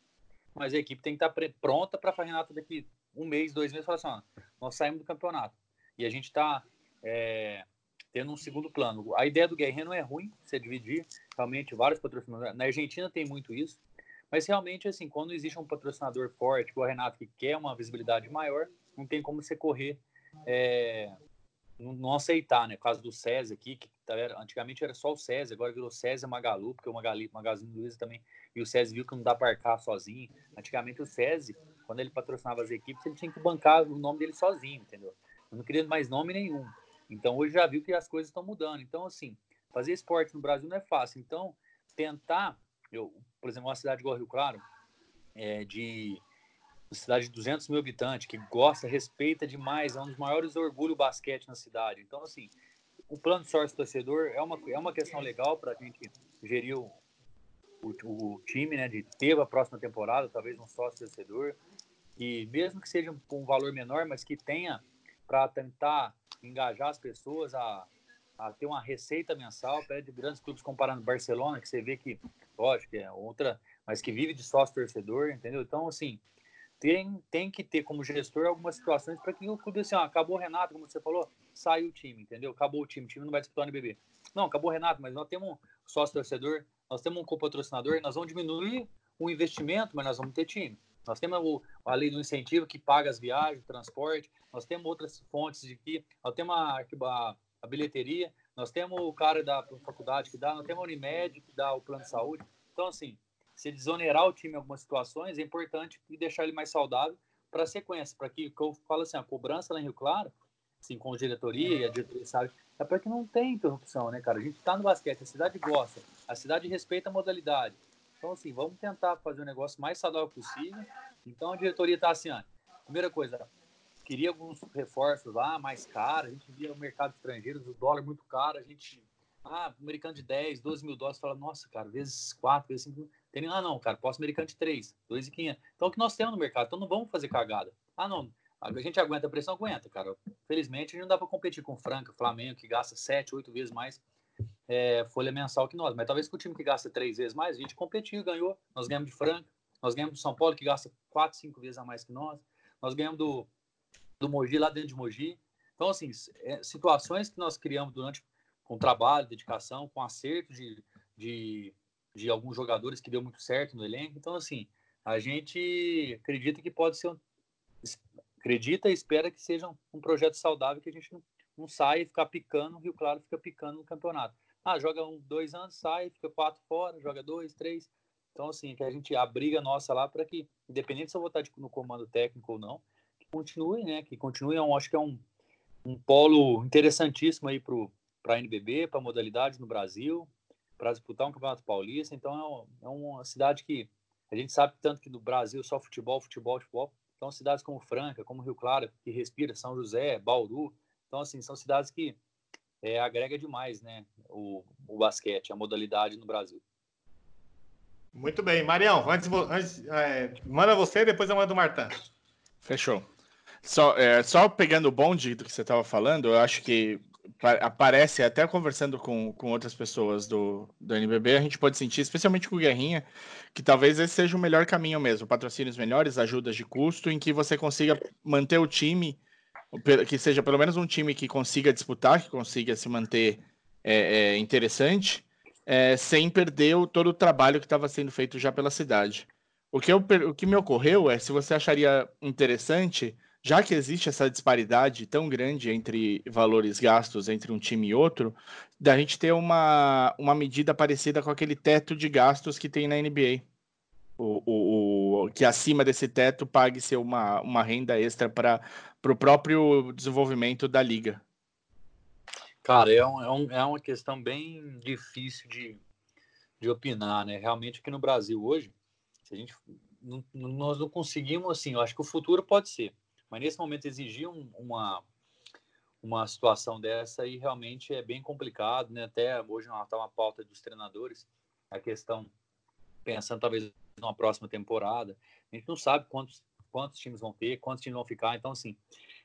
mas a equipe tem que estar pronta para a Renata daqui um mês, dois meses, falar assim, ó, nós saímos do campeonato. E a gente está é, tendo um segundo plano. A ideia do Guerreiro não é ruim, você dividir, realmente, vários patrocinadores. Na Argentina tem muito isso, mas realmente, assim, quando existe um patrocinador forte, como o Renato, que quer uma visibilidade maior, não tem como você correr, é, não, não, aceitar, né? O caso do César aqui, que tá, era, antigamente era só o César, agora virou César Magalu, porque o Magali, Magazine Luiza também, e o César viu que não dá para arcar sozinho. Antigamente o César, quando ele patrocinava as equipes, ele tinha que bancar o nome dele sozinho, entendeu? Eu não queria mais nome nenhum. Então hoje já viu que as coisas estão mudando. Então, assim, fazer esporte no Brasil não é fácil. Então, tentar, eu, por exemplo, uma cidade igual Rio Claro, é, de uma cidade de 200 mil habitantes, que gosta, respeita demais, é um dos maiores orgulhos basquete na cidade. Então, assim, o plano de sócio torcedor é uma, é uma questão legal para a gente gerir o, o, o, time, né, de ter a próxima temporada, talvez um sócio torcedor, e mesmo que seja um, um valor menor, mas que tenha para tentar engajar as pessoas a, a ter uma receita mensal, pede grandes clubes comparando Barcelona, que você vê que, lógico, é outra, mas que vive de sócio torcedor, entendeu? Então, assim, tem, tem que ter como gestor algumas situações para que o clube, assim, ó, acabou o Renato, como você falou, sai o time, entendeu? Acabou o time, o time não vai disputar o NBB. Não, acabou o Renato, mas nós temos um sócio torcedor, nós temos um copatrocinador, nós vamos diminuir o investimento, mas nós vamos ter time. Nós temos o, a lei do incentivo que paga as viagens, o transporte, nós temos outras fontes de que, nós temos a, a, a, bilheteria, nós temos o cara da faculdade que dá, nós temos a Unimed que dá o plano de saúde. Então, assim, se desonerar o time em algumas situações, é importante e deixar ele mais saudável para a sequência, para que, que eu falo assim, a cobrança lá em Rio Claro, assim, com a diretoria e a diretoria sabe, é para que não tenha interrupção, né, cara? A gente está no basquete, a cidade gosta, a cidade respeita a modalidade. Então, assim, vamos tentar fazer o negócio mais saudável possível. Então, a diretoria está assim, ó, primeira coisa, queria alguns reforços lá, mais caros. A gente via o mercado estrangeiro, o dólar muito caro. A gente, ah, americano de 10, 12 mil dólares, fala, nossa, cara, vezes 4, vezes 5. Tem, ah, não, cara, posso americano de 3, 2,500. Então, o que nós temos no mercado, então não vamos fazer cagada. Ah, não, a gente aguenta a pressão, aguenta, cara. Felizmente, a gente não dá para competir com o Franca, Flamengo, que gasta 7, 8 vezes mais é, folha mensal que nós. Mas talvez com o time que gasta 3 vezes mais, a gente competiu, ganhou. Nós ganhamos de Franca, nós ganhamos do São Paulo, que gasta 4, 5 vezes a mais que nós. Nós ganhamos do do Mogi, lá dentro de Mogi. Então, assim, é, situações que nós criamos durante, com trabalho, dedicação, com acerto de, de, de alguns jogadores que deu muito certo no elenco. Então, assim, a gente acredita que pode ser um, acredita e espera que seja um, um, projeto saudável que a gente não, não saia e ficar picando, o Rio Claro fica picando no campeonato. Ah, joga um, dois anos, sai, fica quatro fora, joga dois, três. Então, assim, que a gente a briga nossa lá para que, independente se eu vou estar no comando técnico ou não, continue, né? Que continue, eu acho que é um, um polo interessantíssimo aí para a NBB, para modalidades no Brasil, para disputar um campeonato paulista. Então é, é, uma cidade que a gente sabe tanto que no Brasil só futebol, futebol, futebol. Então cidades como Franca, como Rio Claro, que respira, São José, Bauru. Então assim são cidades que é, agrega demais, né? O, o basquete, a modalidade no Brasil. Muito bem, Marião, antes, antes é, manda você, depois eu mando o Martã. Fechou. Só, é, só pegando o bonde do que você estava falando, eu acho que aparece, até conversando com, com outras pessoas do, do NBB, a gente pode sentir, especialmente com o Guerrinha, que talvez esse seja o melhor caminho mesmo. Patrocínios melhores, ajudas de custo, em que você consiga manter o time, que seja pelo menos um time que consiga disputar, que consiga se manter é, é, interessante, é, sem perder o, todo o trabalho que estava sendo feito já pela cidade. O que, eu, o que me ocorreu é se você acharia interessante, já que existe essa disparidade tão grande entre valores gastos entre um time e outro, da gente ter uma, uma medida parecida com aquele teto de gastos que tem na NBA. O, o, o que acima desse teto pague-se uma, uma renda extra para o próprio desenvolvimento da liga. Cara, é, um, é, um, é uma questão bem difícil de, de opinar, né? Realmente aqui no Brasil hoje, se a gente nós não conseguimos assim, eu acho que o futuro pode ser, mas nesse momento exigir um, uma uma situação dessa aí realmente é bem complicado, né? Até hoje não está uma pauta dos treinadores, a questão pensando talvez numa próxima temporada, a gente não sabe quantos quantos times vão ter, quantos times vão ficar, então assim,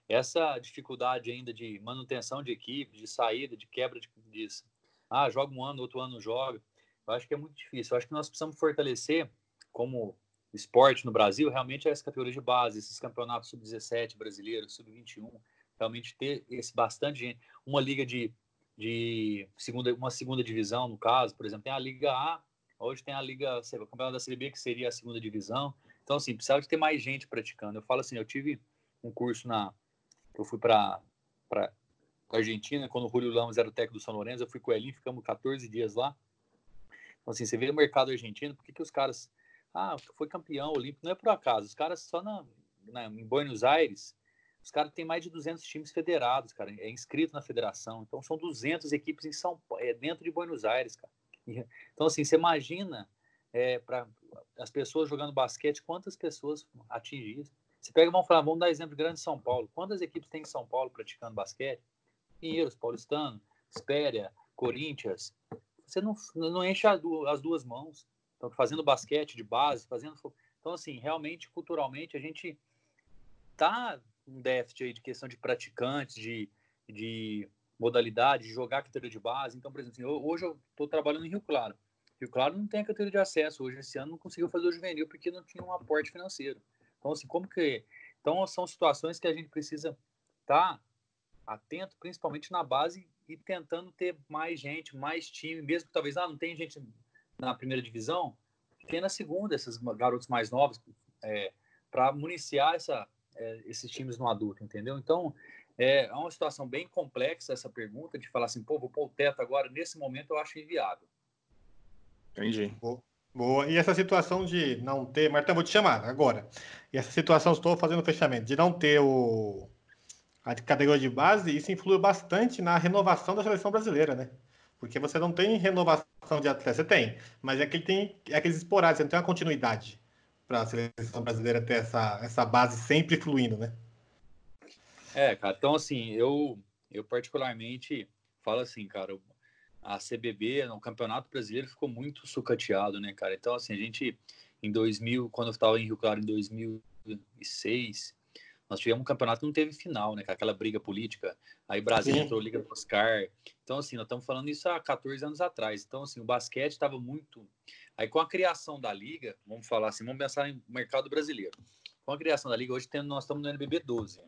essa dificuldade ainda de manutenção de equipe, de saída, de quebra de, disso. Ah, joga um ano, outro ano joga. Eu acho que é muito difícil. Eu acho que nós precisamos fortalecer como esporte no Brasil realmente as categorias de base, esses campeonatos sub-17 brasileiros, sub-21, realmente ter esse bastante gente, uma liga de, de segunda, uma segunda divisão no caso, por exemplo, tem a Liga A, hoje tem a Liga, o campeonato da Série B que seria a segunda divisão. Então assim, precisava de ter mais gente praticando. Eu falo assim, eu tive um curso na eu fui para Argentina, quando o Julio Lamos era o técnico do São Lourenço, eu fui com o Elinho, ficamos 14 dias lá. Então, assim, você vê o mercado argentino, por que, que os caras. Ah, foi campeão olímpico, não é por acaso. Os caras só na, na, em Buenos Aires, os caras têm mais de 200 times federados, cara, é inscrito na federação. Então, são 200 equipes em São é, dentro de Buenos Aires, cara. Então, assim, você imagina é, para as pessoas jogando basquete, quantas pessoas atingem isso? Você pega, vamos falar, vamos dar exemplo grande de São Paulo. Quantas equipes tem em São Paulo praticando basquete? Pinheiros, Paulistano, Espéria, Corinthians. Você não, não enche as duas mãos. Então, fazendo basquete de base, fazendo. Então, assim, realmente, culturalmente, a gente tá um déficit aí de questão de praticantes, de, de modalidade, de jogar categoria de base. Então, por exemplo, assim, hoje eu estou trabalhando em Rio Claro. Rio Claro não tem a categoria de acesso. Hoje, esse ano, não conseguiu fazer o juvenil porque não tinha um aporte financeiro. Então, assim, como que. Então, são situações que a gente precisa estar tá atento, principalmente na base, e tentando ter mais gente, mais time, mesmo que talvez ah, não tem gente na primeira divisão, tem na segunda, esses garotos mais novos, é, para municiar essa, é, esses times no adulto, entendeu? Então, é, é uma situação bem complexa essa pergunta, de falar assim, pô, vou pôr o teto agora, nesse momento eu acho inviável. Entendi. Boa. E essa situação de não ter. Marta, vou te chamar agora. E essa situação, estou fazendo o fechamento, de não ter o, a categoria de base, isso influi bastante na renovação da seleção brasileira, né? Porque você não tem renovação de atleta, você tem, mas é que ele tem é aqueles esporádicos, você não tem uma continuidade para a seleção brasileira ter essa, essa base sempre fluindo, né? É, cara, então assim, eu, eu particularmente falo assim, cara, a CBB, no Campeonato Brasileiro, ficou muito sucateado, né, cara? Então, assim, a gente, em 2000, quando eu estava em Rio Claro, em 2006, nós tivemos um campeonato que não teve final, né? Com aquela briga política. Aí Brasil Sim. entrou Liga do Oscar. Então, assim, nós estamos falando isso há 14 anos atrás. Então, assim, o basquete estava muito. Aí, com a criação da Liga, vamos falar assim, vamos pensar em mercado brasileiro. Com a criação da Liga, hoje tem, nós estamos no NBB 12.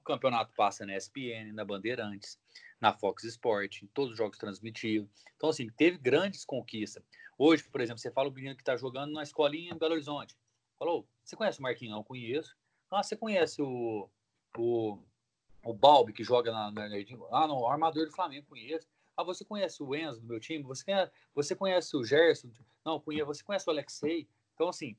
O campeonato passa na ESPN, na Bandeirantes na Fox Sport, em todos os jogos transmitidos. Então, assim, teve grandes conquistas. Hoje, por exemplo, você fala o menino que está jogando na escolinha em Belo Horizonte. Falou, você conhece o Marquinhos? Não, conheço. Ah, você conhece o, o, o Balbi, que joga na, na Ah, não, o armador do Flamengo, conheço. Ah, você conhece o Enzo do meu time? Você conhece, você conhece o Gerson? Não, conheço. Você conhece o Alexei? Então, assim,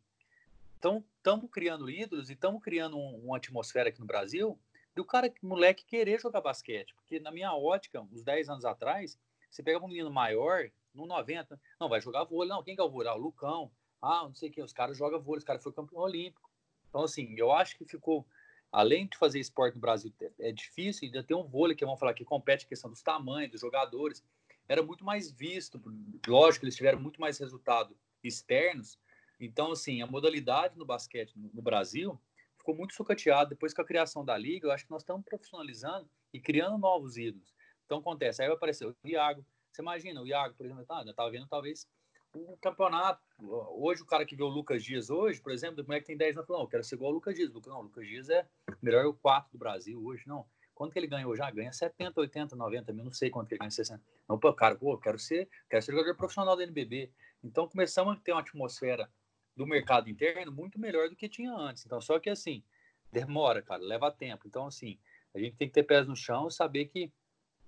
estamos criando ídolos e estamos criando um, uma atmosfera aqui no Brasil do cara, moleque, querer jogar basquete. Porque na minha ótica, uns 10 anos atrás, você pega um menino maior, no 90, não, vai jogar vôlei. Não, quem que é o vôlei? Ah, o Lucão. Ah, não sei quem, os caras jogam vôlei, os caras foram campeão olímpico. Então, assim, eu acho que ficou, além de fazer esporte no Brasil, é difícil, ainda tem um vôlei, que vamos falar que compete a questão dos tamanhos, dos jogadores, era muito mais visto, lógico, eles tiveram muito mais resultado externos, então, assim, a modalidade no basquete no Brasil, ficou muito sucateado depois com a criação da liga. Eu acho que nós estamos profissionalizando e criando novos ídolos. Então acontece, aí vai aparecer o Iago. Você imagina, o Iago, por exemplo, tá, eu estava vendo talvez o campeonato. Hoje, o cara que vê o Lucas Dias hoje, por exemplo, como é que tem 10 anos, não, eu quero ser igual ao Lucas Dias. Não, o Lucas Dias é o melhor 4 do Brasil hoje, não. Quanto que ele ganhou já? Ganha 70, 80, 90 mil, não sei quanto que ele ganha, 60. Não, pô, cara, pô, quero ser, quero ser jogador profissional da NBB. Então começamos a ter uma atmosfera do mercado interno muito melhor do que tinha antes. Então, só que assim, demora, cara, leva tempo. Então, assim, a gente tem que ter pés no chão e saber que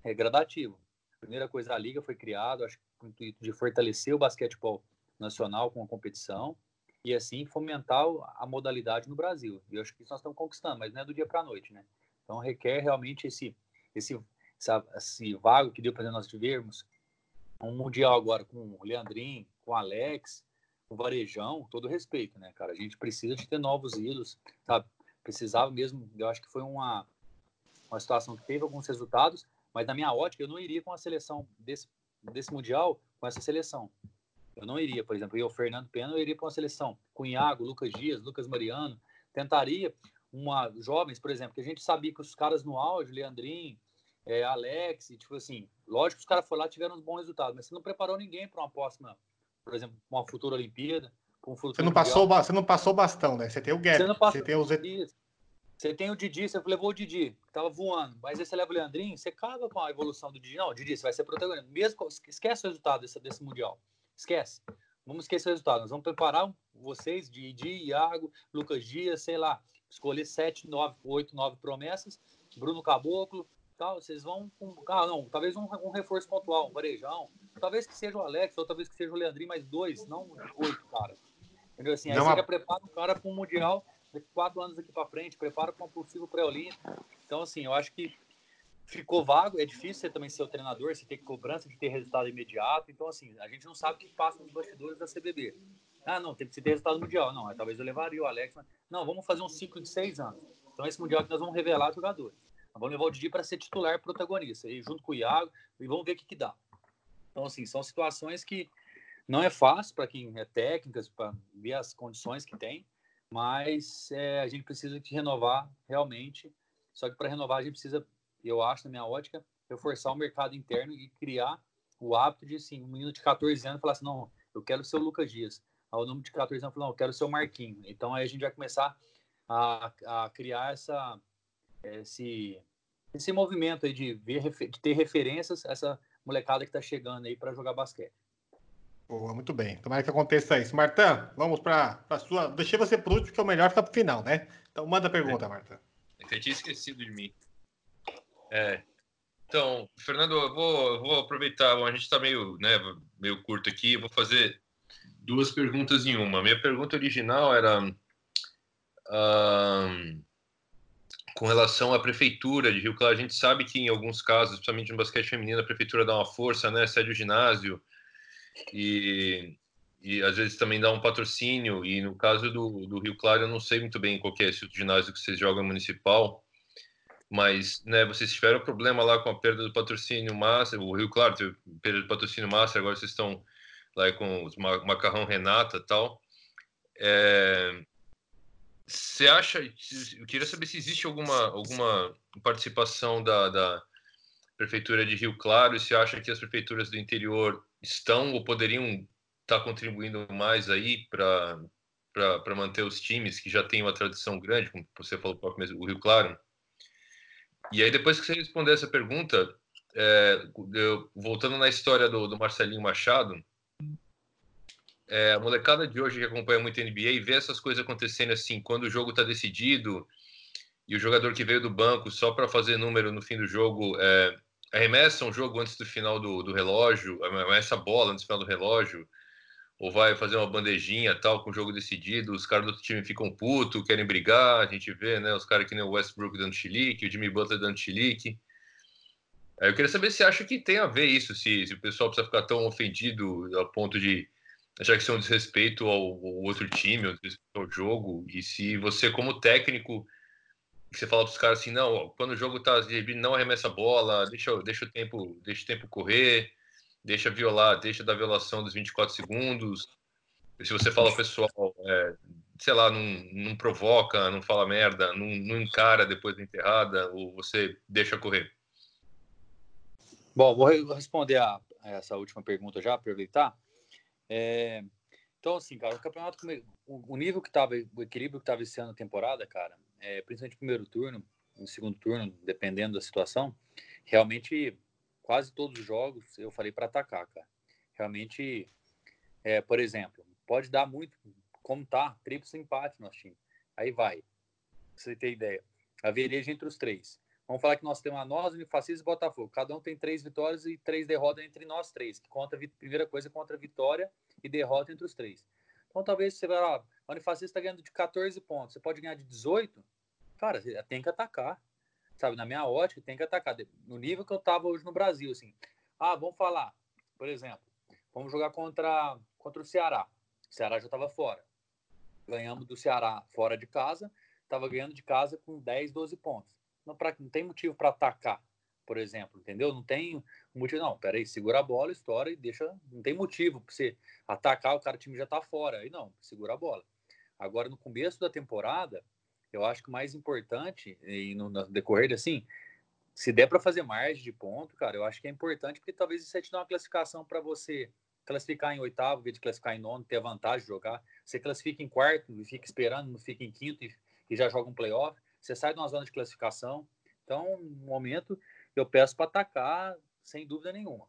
é gradativo. Primeira coisa, a liga foi criada, acho que com o intuito de fortalecer o basquetebol nacional com a competição e assim fomentar a modalidade no Brasil. E eu acho que isso nós estamos conquistando, mas não é do dia para a noite, né? Então requer realmente esse esse essa, esse vago que deu para nós tivermos um mundial agora com o Leandrin, com o Alex, o Varejão, todo respeito, né, cara? A gente precisa de ter novos ídolos, sabe? Precisava mesmo, eu acho que foi uma uma situação que teve alguns resultados, mas na minha ótica eu não iria com a seleção desse desse mundial com essa seleção. Eu não iria, por exemplo, eu, o Fernando Pena, eu iria para uma seleção com Iago, Lucas Dias, Lucas Mariano. Tentaria uma jovens, por exemplo, que a gente sabia que os caras no auge, Leandrinho, é, Alex, tipo assim, lógico que os caras foram lá tiveram um bom resultado, mas você não preparou ninguém para uma próxima, por exemplo, uma futura Olimpíada. Um futuro você não passou, você não passou bastão, né? Você tem o Gap, você, você tem os você tem o Didi, você levou o Didi, que tava voando, mas aí você leva o Leandrinho, você caga com a evolução do Didi. Não, Didi, você vai ser protagonista. Mesmo, esquece o resultado desse, desse Mundial. Esquece. Vamos esquecer o resultado. Nós vamos preparar vocês, Didi, Iago, Lucas Dias, sei lá, escolher sete, nove, oito, nove promessas, Bruno Caboclo, tal. Vocês vão com. Ah, não, talvez um, um reforço pontual, um varejão. Talvez que seja o Alex, ou talvez que seja o Leandrinho, mais dois, não oito, cara. Entendeu? Assim, aí não, você já prepara o cara para um Mundial daqui quatro anos aqui para frente, prepara para um possível pré-olímpico. Então, assim, eu acho que ficou vago, é difícil você também ser o treinador, você ter cobrança de ter resultado imediato. Então, assim, a gente não sabe o que passa nos bastidores da CBB. Ah, não, tem que ter resultado mundial. Não, talvez eu levaria o Alex, mas não, vamos fazer um ciclo de seis anos. Então, esse mundial que nós vamos revelar jogadores. Nós vamos levar o Didi para ser titular protagonista, e junto com o Iago, e vamos ver o que, que dá. Então, assim, são situações que não é fácil para quem é técnico, para ver as condições que tem, mas é, a gente precisa de renovar realmente. Só que para renovar a gente precisa, eu acho, na minha ótica, reforçar o mercado interno e criar o hábito de, assim, um menino de 14 anos falar assim, não, eu quero ser o Lucas Dias. Aí o número de 14 anos falou, não, eu quero ser o Marquinho. Então aí a gente vai começar a, a criar essa, esse, esse movimento aí de, ver, de ter referências essa molecada que está chegando aí para jogar basquete. Boa, muito bem. Tomara que aconteça isso. Martã, vamos para a sua. Deixei você por último, que é o melhor ficar para o final, né? Então manda a pergunta, é. Martã. Eu tinha esquecido de mim. É. Então, Fernando, eu vou, eu vou aproveitar. A gente está meio, né, meio curto aqui. Eu vou fazer duas perguntas em uma. Minha pergunta original era com relação à prefeitura de Rio Claro. A gente sabe que em alguns casos, principalmente no basquete feminino, a prefeitura dá uma força, né? Cede o ginásio e, e às vezes também dá um patrocínio. E no caso do, do Rio Claro, eu não sei muito bem qual é esse ginásio que vocês jogam municipal, mas né, vocês tiveram problema lá com a perda do patrocínio Master. O Rio Claro teve perda do patrocínio Master, agora vocês estão lá com o macarrão Renata tal. É, você acha? Eu queria saber se existe alguma, alguma participação da, da prefeitura de Rio Claro. Se acha que as prefeituras do interior estão ou poderiam estar tá contribuindo mais aí para para manter os times que já têm uma tradição grande, como você falou o Rio Claro. E aí depois que você responder essa pergunta, é, eu, voltando na história do, do Marcelinho Machado, é, a molecada de hoje que acompanha muito a NBA e vê essas coisas acontecendo assim, quando o jogo está decidido e o jogador que veio do banco só para fazer número no fim do jogo é, arremessa um jogo antes do final do, do relógio, arremessa a bola antes do final do relógio, ou vai fazer uma bandejinha tal com o jogo decidido, os caras do outro time ficam putos, querem brigar, a gente vê, né, os caras que nem o Westbrook dando chilique, o Jimmy Butler dando chilique. Eu queria saber se acha que tem a ver isso, se, se o pessoal precisa ficar tão ofendido a ponto de achar que isso é um desrespeito ao, ao outro time, ao jogo, e se você, como técnico, você fala para os caras assim, não, quando o jogo tá não arremessa a bola, deixa, deixa o tempo, deixa o tempo correr, deixa violar, deixa da violação dos 24 segundos. E se você fala pessoal, é, sei lá, não, não provoca, não fala merda, não, não encara depois da enterrada, ou você deixa correr? Bom, vou responder a, a essa última pergunta já, aproveitar. É, então, assim, cara, o campeonato, o, o nível que estava, o equilíbrio que estava esse ano na temporada, cara, é, principalmente no primeiro turno, no segundo turno, dependendo da situação, realmente quase todos os jogos eu falei para atacar, cara. Realmente, é, por exemplo, pode dar muito, como tá, triplo empate no nosso time. Aí vai, pra você ter ideia. A veleja entre os três. Vamos falar que nós temos a nós, Unifacisa e Botafogo. Cada um tem três vitórias e três derrotas entre nós três. Que conta, primeira coisa, contra vitória e derrota entre os três. Então, talvez você vai lá, a Unifacisa está ganhando de 14 pontos. Você pode ganhar de 18. Cara, tem que atacar. Sabe, na minha ótica, tem que atacar. No nível que eu estava hoje no Brasil, assim. Ah, vamos falar, por exemplo, vamos jogar contra, contra o Ceará. O Ceará já estava fora. Ganhamos do Ceará fora de casa, estava ganhando de casa com 10, 12 pontos. Não, pra, não tem motivo para atacar, por exemplo, entendeu? Não tem motivo, não. Peraí, segura a bola, estoura e deixa. Não tem motivo para você atacar, o cara o time já está fora. Aí não, segura a bola. Agora, no começo da temporada, eu acho que o mais importante, e no, no decorrer assim, se der para fazer margem de ponto, cara, eu acho que é importante, porque talvez isso te dê uma classificação para você classificar em oitavo, vez de classificar em nono, ter a vantagem de jogar. Você classifica em quarto e fica esperando, não fica em quinto e, e já joga um playoff. Você sai de uma zona de classificação. Então, no momento, eu peço para atacar sem dúvida nenhuma.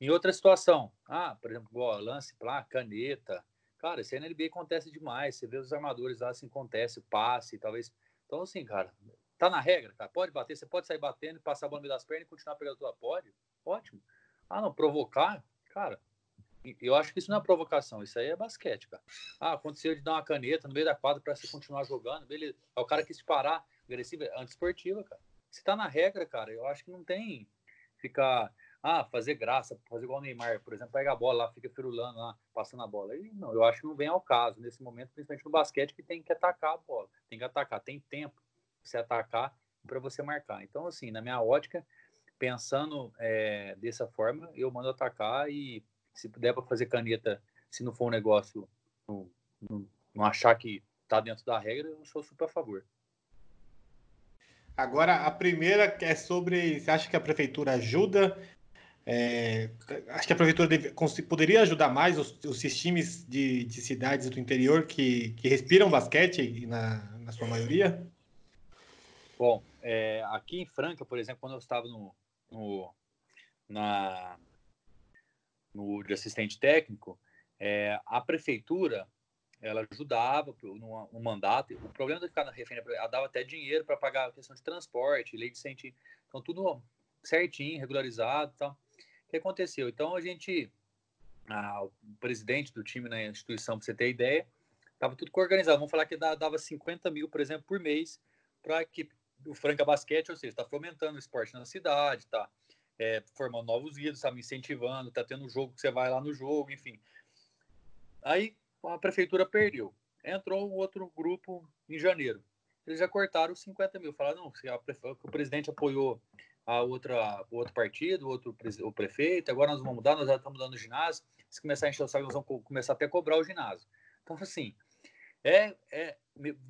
Em outra situação, ah, por exemplo, igual, lance lá, caneta. Cara, isso aí na NBA acontece demais. Você vê os armadores lá, assim, acontece, passe, talvez. Então, assim, cara, tá na regra, cara. Pode bater, você pode sair batendo, passar a bola das pernas e continuar pegando a tua. Pode? Ótimo. Ah, não, provocar, cara, eu acho que isso não é provocação, isso aí é basquete, cara. Ah, aconteceu de dar uma caneta no meio da quadra para você continuar jogando, beleza. É o cara quis parar, agressiva, é antiesportiva, cara. Se tá na regra, cara, eu acho que não tem ficar, ah, fazer graça, fazer igual o Neymar, por exemplo, pega a bola lá, fica firulando lá, passando a bola. Aí, não, eu acho que não vem ao caso nesse momento, principalmente no basquete, que tem que atacar a bola, tem que atacar, tem tempo pra você atacar para você marcar. Então, assim, na minha ótica, pensando é, dessa forma, eu mando atacar e se puder para fazer caneta, se não for um negócio, não, não, não achar que está dentro da regra, eu sou super a favor. Agora, a primeira é sobre. Você acha que a prefeitura ajuda? É, acho que a prefeitura deve, poderia ajudar mais os, os times de, de, cidades do interior que, que respiram basquete, na, na sua maioria? Bom, é, aqui em Franca, por exemplo, quando eu estava no, no na, no, de assistente técnico, é, a prefeitura ela ajudava no, no, mandato. O problema de ficar na refém, ela dava até dinheiro para pagar a questão de transporte, lei de incentivo. Então, tudo certinho, regularizado e tal. O que aconteceu? Então, a gente, a, o presidente do time na instituição, para você ter ideia, estava tudo organizado. Vamos falar que dava 50 mil, por exemplo, por mês para a equipe do Franca Basquete, ou seja, está fomentando o esporte na cidade, tá é, formando novos ídolos, tá me incentivando, tá tendo um jogo que você vai lá no jogo, enfim. Aí a prefeitura perdeu. Entrou um outro grupo em janeiro. Eles já cortaram os 50 mil. Falaram, não, se a, o presidente apoiou a outra, o outro partido, o outro o prefeito, agora nós vamos mudar, nós já estamos dando ginásio. Se começar a encher o saco, nós vamos começar até a cobrar o ginásio. Então, assim, é, é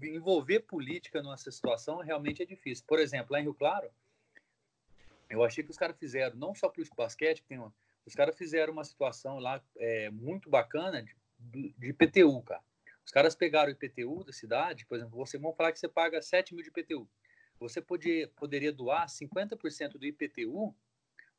envolver política nessa situação realmente é difícil. Por exemplo, lá em Rio Claro, eu achei que os caras fizeram, não só para o basquete, uma, os caras fizeram uma situação lá é, muito bacana de, de IPTU, cara. Os caras pegaram o IPTU da cidade, por exemplo, você vamos falar que você paga 7 mil de IPTU. Você podia, poderia doar 50% do IPTU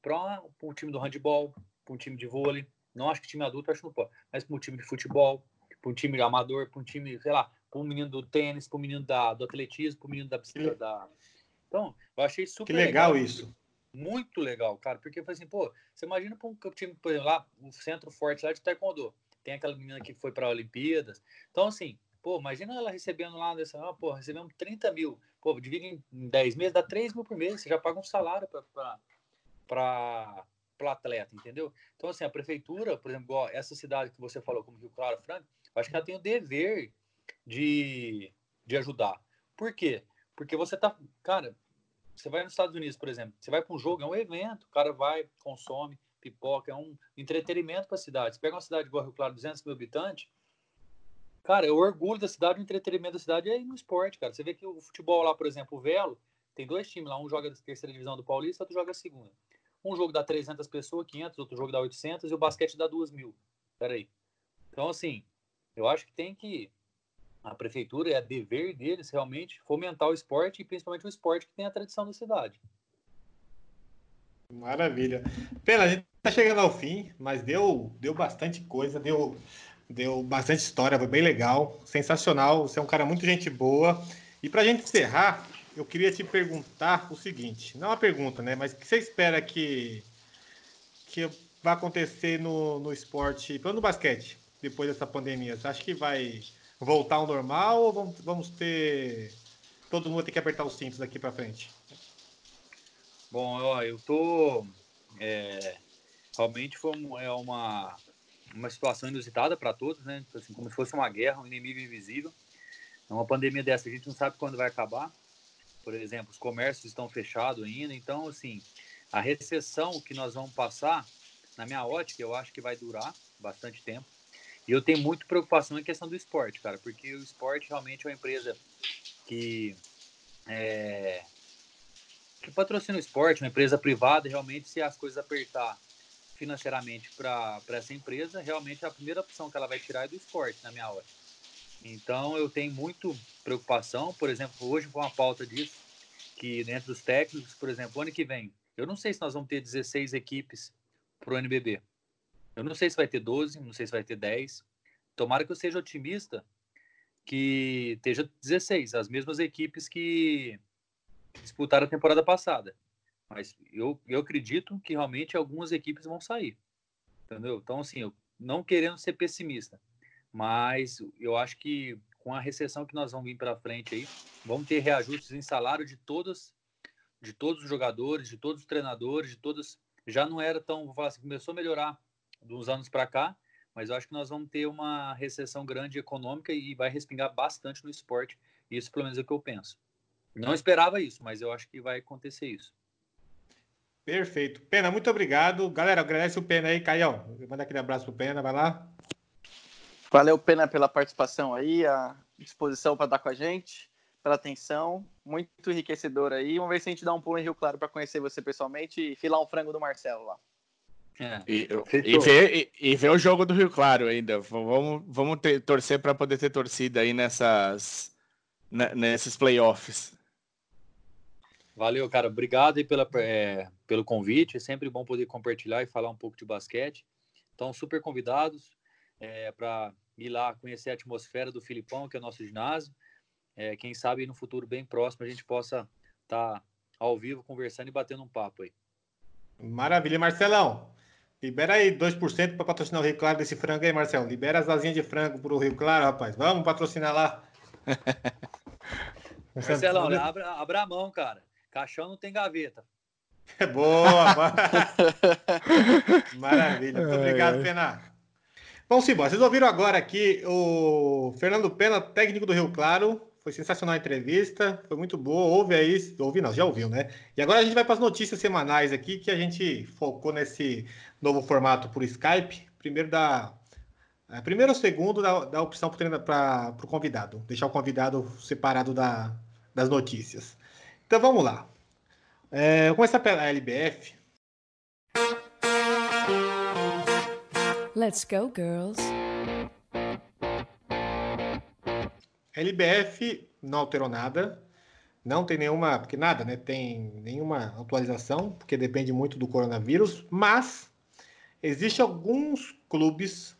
para um time do handball, para um time de vôlei. Não acho que time adulto, acho que não pode, mas para um time de futebol, para um time amador, para um time, sei lá, para um menino do tênis, para um menino da, do atletismo, para um menino da bicicleta. Da... Então, eu achei super que legal, legal isso muito legal, cara, porque foi assim, pô, você imagina para um time, por exemplo, lá, o centro forte lá de Taekwondo, tem aquela menina que foi para Olimpíadas, então assim, pô, imagina ela recebendo lá, dessa, ah, pô, recebemos 30 mil, pô, divide em 10 meses, dá 3 mil por mês, você já paga um salário para o atleta, entendeu? Então, assim, a prefeitura, por exemplo, essa cidade que você falou, como Rio Claro, Franco, acho que ela tem o dever de, de ajudar. Por quê? Porque você tá, cara, você vai nos Estados Unidos, por exemplo, você vai para um jogo, é um evento, o cara vai, consome pipoca, é um entretenimento para a cidade. Você pega uma cidade igual Rio Claro, 200 mil habitantes, cara, o orgulho da cidade, o entretenimento da cidade é no esporte, cara. Você vê que o futebol lá, por exemplo, o Velo, tem dois times lá, um joga da terceira divisão do Paulista, outro joga a segunda. Um jogo dá 300 pessoas, 500, outro jogo dá 800 e o basquete dá 2 mil. Peraí. Então, assim, eu acho que tem que a prefeitura é dever deles realmente fomentar o esporte e principalmente o esporte que tem a tradição da cidade. Maravilha. Pena, a gente tá chegando ao fim, mas deu, deu bastante coisa, deu, deu bastante história, foi bem legal, sensacional. Você é um cara muito gente boa. E para a gente encerrar, eu queria te perguntar o seguinte: não é uma pergunta, né? Mas o que você espera que, que vai acontecer no, no esporte, pelo no basquete, depois dessa pandemia? Você acha que vai voltar ao normal ou vamos, vamos ter. Todo mundo tem que apertar os cintos daqui para frente? Bom, ó, eu tô. É, realmente foi um, é uma, uma situação inusitada para todos, né? Assim, como se fosse uma guerra, um inimigo invisível. É uma pandemia dessa, a gente não sabe quando vai acabar. Por exemplo, os comércios estão fechados ainda. Então, assim, a recessão que nós vamos passar, na minha ótica, eu acho que vai durar bastante tempo. E eu tenho muita preocupação em questão do esporte, cara, porque o esporte realmente é uma empresa que é, que patrocina o esporte, uma empresa privada, realmente, se as coisas apertar financeiramente para essa empresa, realmente a primeira opção que ela vai tirar é do esporte, na minha hora. Então, eu tenho muito preocupação, por exemplo, hoje com a pauta disso, que dentro dos técnicos, por exemplo, ano que vem, eu não sei se nós vamos ter 16 equipes para o NBB. Eu não sei se vai ter 12, não sei se vai ter 10. Tomara que eu seja otimista que esteja 16, as mesmas equipes que disputaram a temporada passada. Mas eu, eu acredito que realmente algumas equipes vão sair. Entendeu? Então, assim, eu não querendo ser pessimista, mas eu acho que com a recessão que nós vamos vir para frente aí, vamos ter reajustes em salário de todas de todos os jogadores, de todos os treinadores, de todos. Já não era tão, assim, começou a melhorar dos anos para cá, mas eu acho que nós vamos ter uma recessão grande econômica e vai respingar bastante no esporte. Isso, pelo menos, é o que eu penso. Não esperava isso, mas eu acho que vai acontecer isso. Perfeito. Pena, muito obrigado. Galera, agradece o Pena aí, Caião. Manda aquele abraço pro Pena, vai lá. Valeu, Pena, pela participação aí, a disposição para dar com a gente, pela atenção. Muito enriquecedor aí. Vamos ver se a gente dá um pulo em Rio Claro para conhecer você pessoalmente e filar um frango do Marcelo lá. É. E, e, ver, e, e, ver o jogo do Rio Claro ainda. Vamos, vamos ter, torcer para poder ter torcida aí nessas, nesses playoffs. Valeu, cara. Obrigado aí pela, é, pelo convite. É sempre bom poder compartilhar e falar um pouco de basquete. Então, super convidados é, para ir lá conhecer a atmosfera do Filipão, que é o nosso ginásio. É, quem sabe no futuro bem próximo a gente possa estar tá ao vivo conversando e batendo um papo aí. Maravilha, Marcelão. Libera aí 2% para patrocinar o Rio Claro desse frango aí, Marcelo. Libera as asinhas de frango para o Rio Claro, rapaz. Vamos patrocinar lá. (laughs) Marcelão, abra, abra a mão, cara. Caixão não tem gaveta. (laughs) É (laughs) boa! Maravilha. Muito obrigado, Pena. Bom, Simba, vocês ouviram agora aqui o Fernando Pena, técnico do Rio Claro. Foi sensacional a entrevista, foi muito boa. Ouve aí, ouvi não, já ouviu, né? E agora a gente vai para as notícias semanais aqui, que a gente focou nesse novo formato por Skype. Primeiro da. É, primeiro ou segundo da, da opção para o convidado, deixar o convidado separado da, das notícias. Então vamos lá. É, vou começar pela LBF. Let's go, girls. LBF não alterou nada. Não tem nenhuma, porque nada, né? Tem nenhuma atualização, porque depende muito do coronavírus, mas existem alguns clubes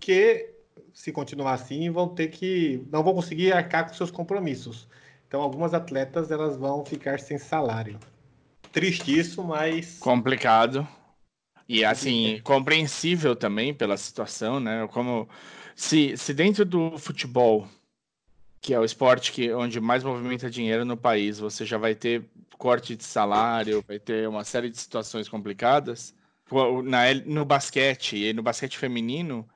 que, se continuar assim, vão ter que. não vão conseguir arcar com seus compromissos. Então, algumas atletas elas vão ficar sem salário. Triste isso, mas. Complicado. E assim, compreensível também pela situação, né? Como se, se dentro do futebol, que é o esporte que, onde mais movimenta dinheiro no país, você já vai ter corte de salário, vai ter uma série de situações complicadas. Na, no basquete, e no basquete feminino,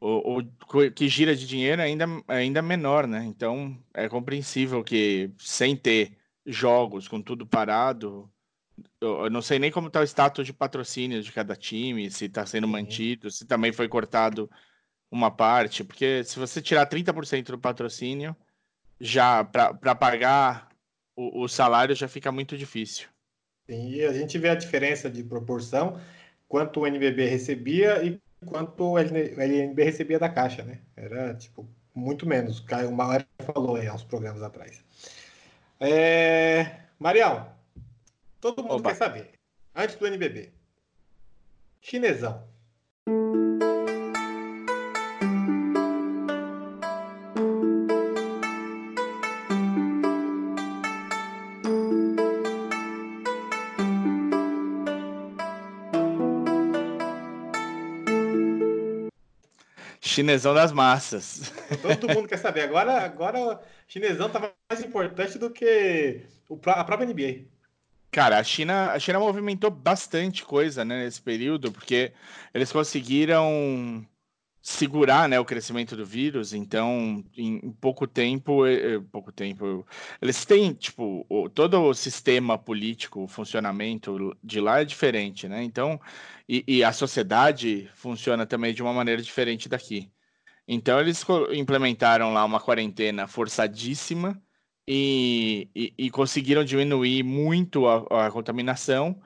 o, o, que gira de dinheiro é ainda, é ainda menor, né? Então é compreensível que sem ter jogos, com tudo parado, eu não sei nem como está o status de patrocínio de cada time, se está sendo mantido, se também foi cortado uma parte, porque se você tirar 30% do patrocínio, já para pagar o, o, salário já fica muito difícil. Sim, e a gente vê a diferença de proporção, quanto o NBB recebia e quanto o LNB recebia da Caixa, né? Era tipo muito menos. O Caio Mauer falou aí há uns programas atrás. É... Marião, todo mundo Oba. quer saber. Antes do NBB. Chinesão. Chinesão das massas. (laughs) Todo mundo quer saber. Agora, agora o chinesão tá mais importante do que a própria NBA. Cara, a China, a China movimentou bastante coisa né, nesse período, porque eles conseguiram segurar né, o crescimento do vírus, então em, pouco tempo, eh, eh, pouco tempo, eles têm, tipo, o, todo o sistema político, o funcionamento de lá é diferente, né? Então, e, e, a sociedade funciona também de uma maneira diferente daqui. Então eles implementaram lá uma quarentena forçadíssima e, e, e conseguiram diminuir muito a, a contaminação,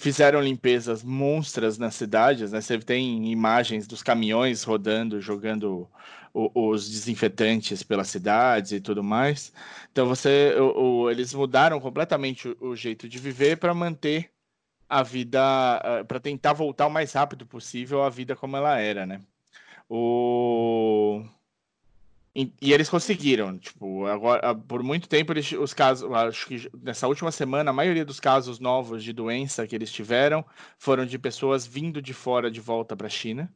fizeram limpezas monstras nas cidades, né? Você tem imagens dos caminhões rodando, jogando o, os desinfetantes pelas cidades e tudo mais. Então você, o, o, eles mudaram completamente o, jeito de viver para manter a vida, uh, para tentar voltar o mais rápido possível à vida como ela era, né? O e, eles conseguiram, tipo, agora, por muito tempo eles, os casos, acho que nessa última semana a maioria dos casos novos de doença que eles tiveram foram de pessoas vindo de fora de volta para a China.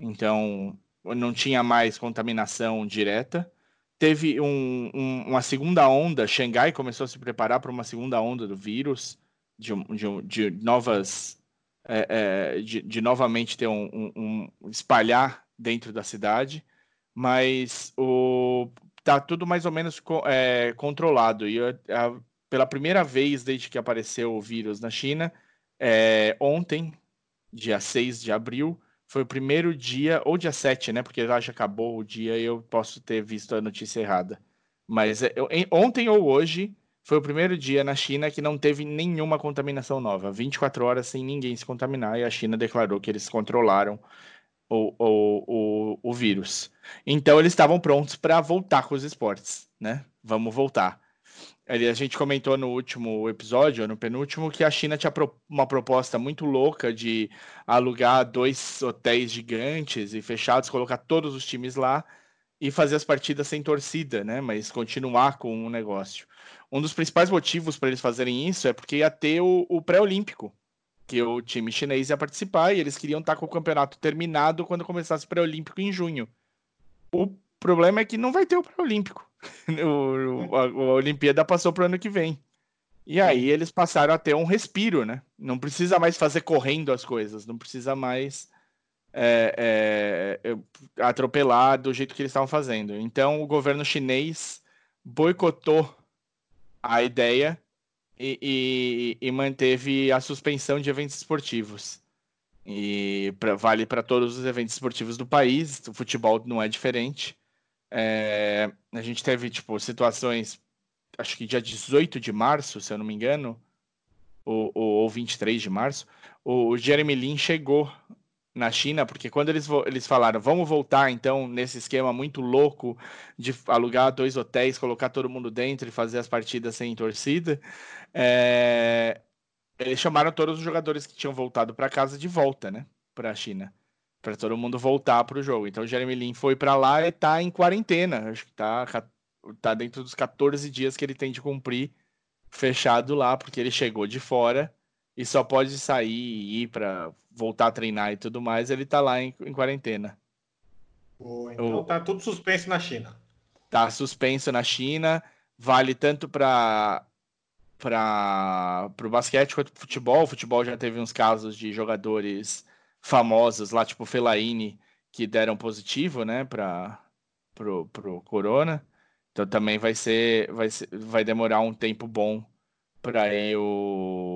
Então, não tinha mais contaminação direta. Teve um, um, uma segunda onda, Xangai começou a se preparar para uma segunda onda do vírus, de, de, de novas, é, é, de, de, novamente ter um, um espalhar dentro da cidade mas o tá tudo mais ou menos é, controlado. E a, pela primeira vez desde que apareceu o vírus na China, é, ontem, dia 6 de abril, foi o primeiro dia, ou dia 7, né? Porque já acabou o dia e eu posso ter visto a notícia errada. Mas é, eu, ontem ou hoje foi o primeiro dia na China que não teve nenhuma contaminação nova. 24 horas sem ninguém se contaminar e a China declarou que eles controlaram o, o, o, o vírus. Então eles estavam prontos para voltar com os esportes, né? Vamos voltar. A gente comentou no último episódio, no penúltimo, que a China tinha uma proposta muito louca de alugar dois hotéis gigantes e fechados, colocar todos os times lá e fazer as partidas sem torcida, né? Mas continuar com o negócio. Um dos principais motivos para eles fazerem isso é porque ia ter o, o pré-olímpico que o time chinês ia participar e eles queriam estar com o campeonato terminado quando começasse o pré-olímpico em junho. O problema é que não vai ter o pré-olímpico. (laughs) o, a, a Olimpíada passou para o ano que vem. E aí eles passaram a ter um respiro, né? Não precisa mais fazer correndo as coisas, não precisa mais é, é, atropelar do jeito que eles estavam fazendo. Então o governo chinês boicotou a ideia e, e, e manteve a suspensão de eventos esportivos. E pra, vale para todos os eventos esportivos do país, o futebol não é diferente. É, a gente teve tipo, situações, acho que dia 18 de março, se eu não me engano, ou, ou, ou 23 de março, o Jeremy Lin chegou na China, porque quando eles, eles falaram, vamos voltar então nesse esquema muito louco de alugar dois hotéis, colocar todo mundo dentro e fazer as partidas sem torcida, é... eles chamaram todos os jogadores que tinham voltado para casa de volta, né, para a China, para todo mundo voltar para o jogo. Então o Jeremy Lin foi para lá e está em quarentena, acho que está tá dentro dos 14 dias que ele tem de cumprir fechado lá, porque ele chegou de fora e só pode sair e ir para voltar a treinar e tudo mais, ele tá lá em, em quarentena. então o... tá tudo suspenso na China. Tá suspenso na China, vale tanto para para o basquete quanto para futebol. O futebol já teve uns casos de jogadores famosos lá, tipo Felaine, que deram positivo, né, para pro, pro corona. Então também vai ser vai ser, vai demorar um tempo bom para eu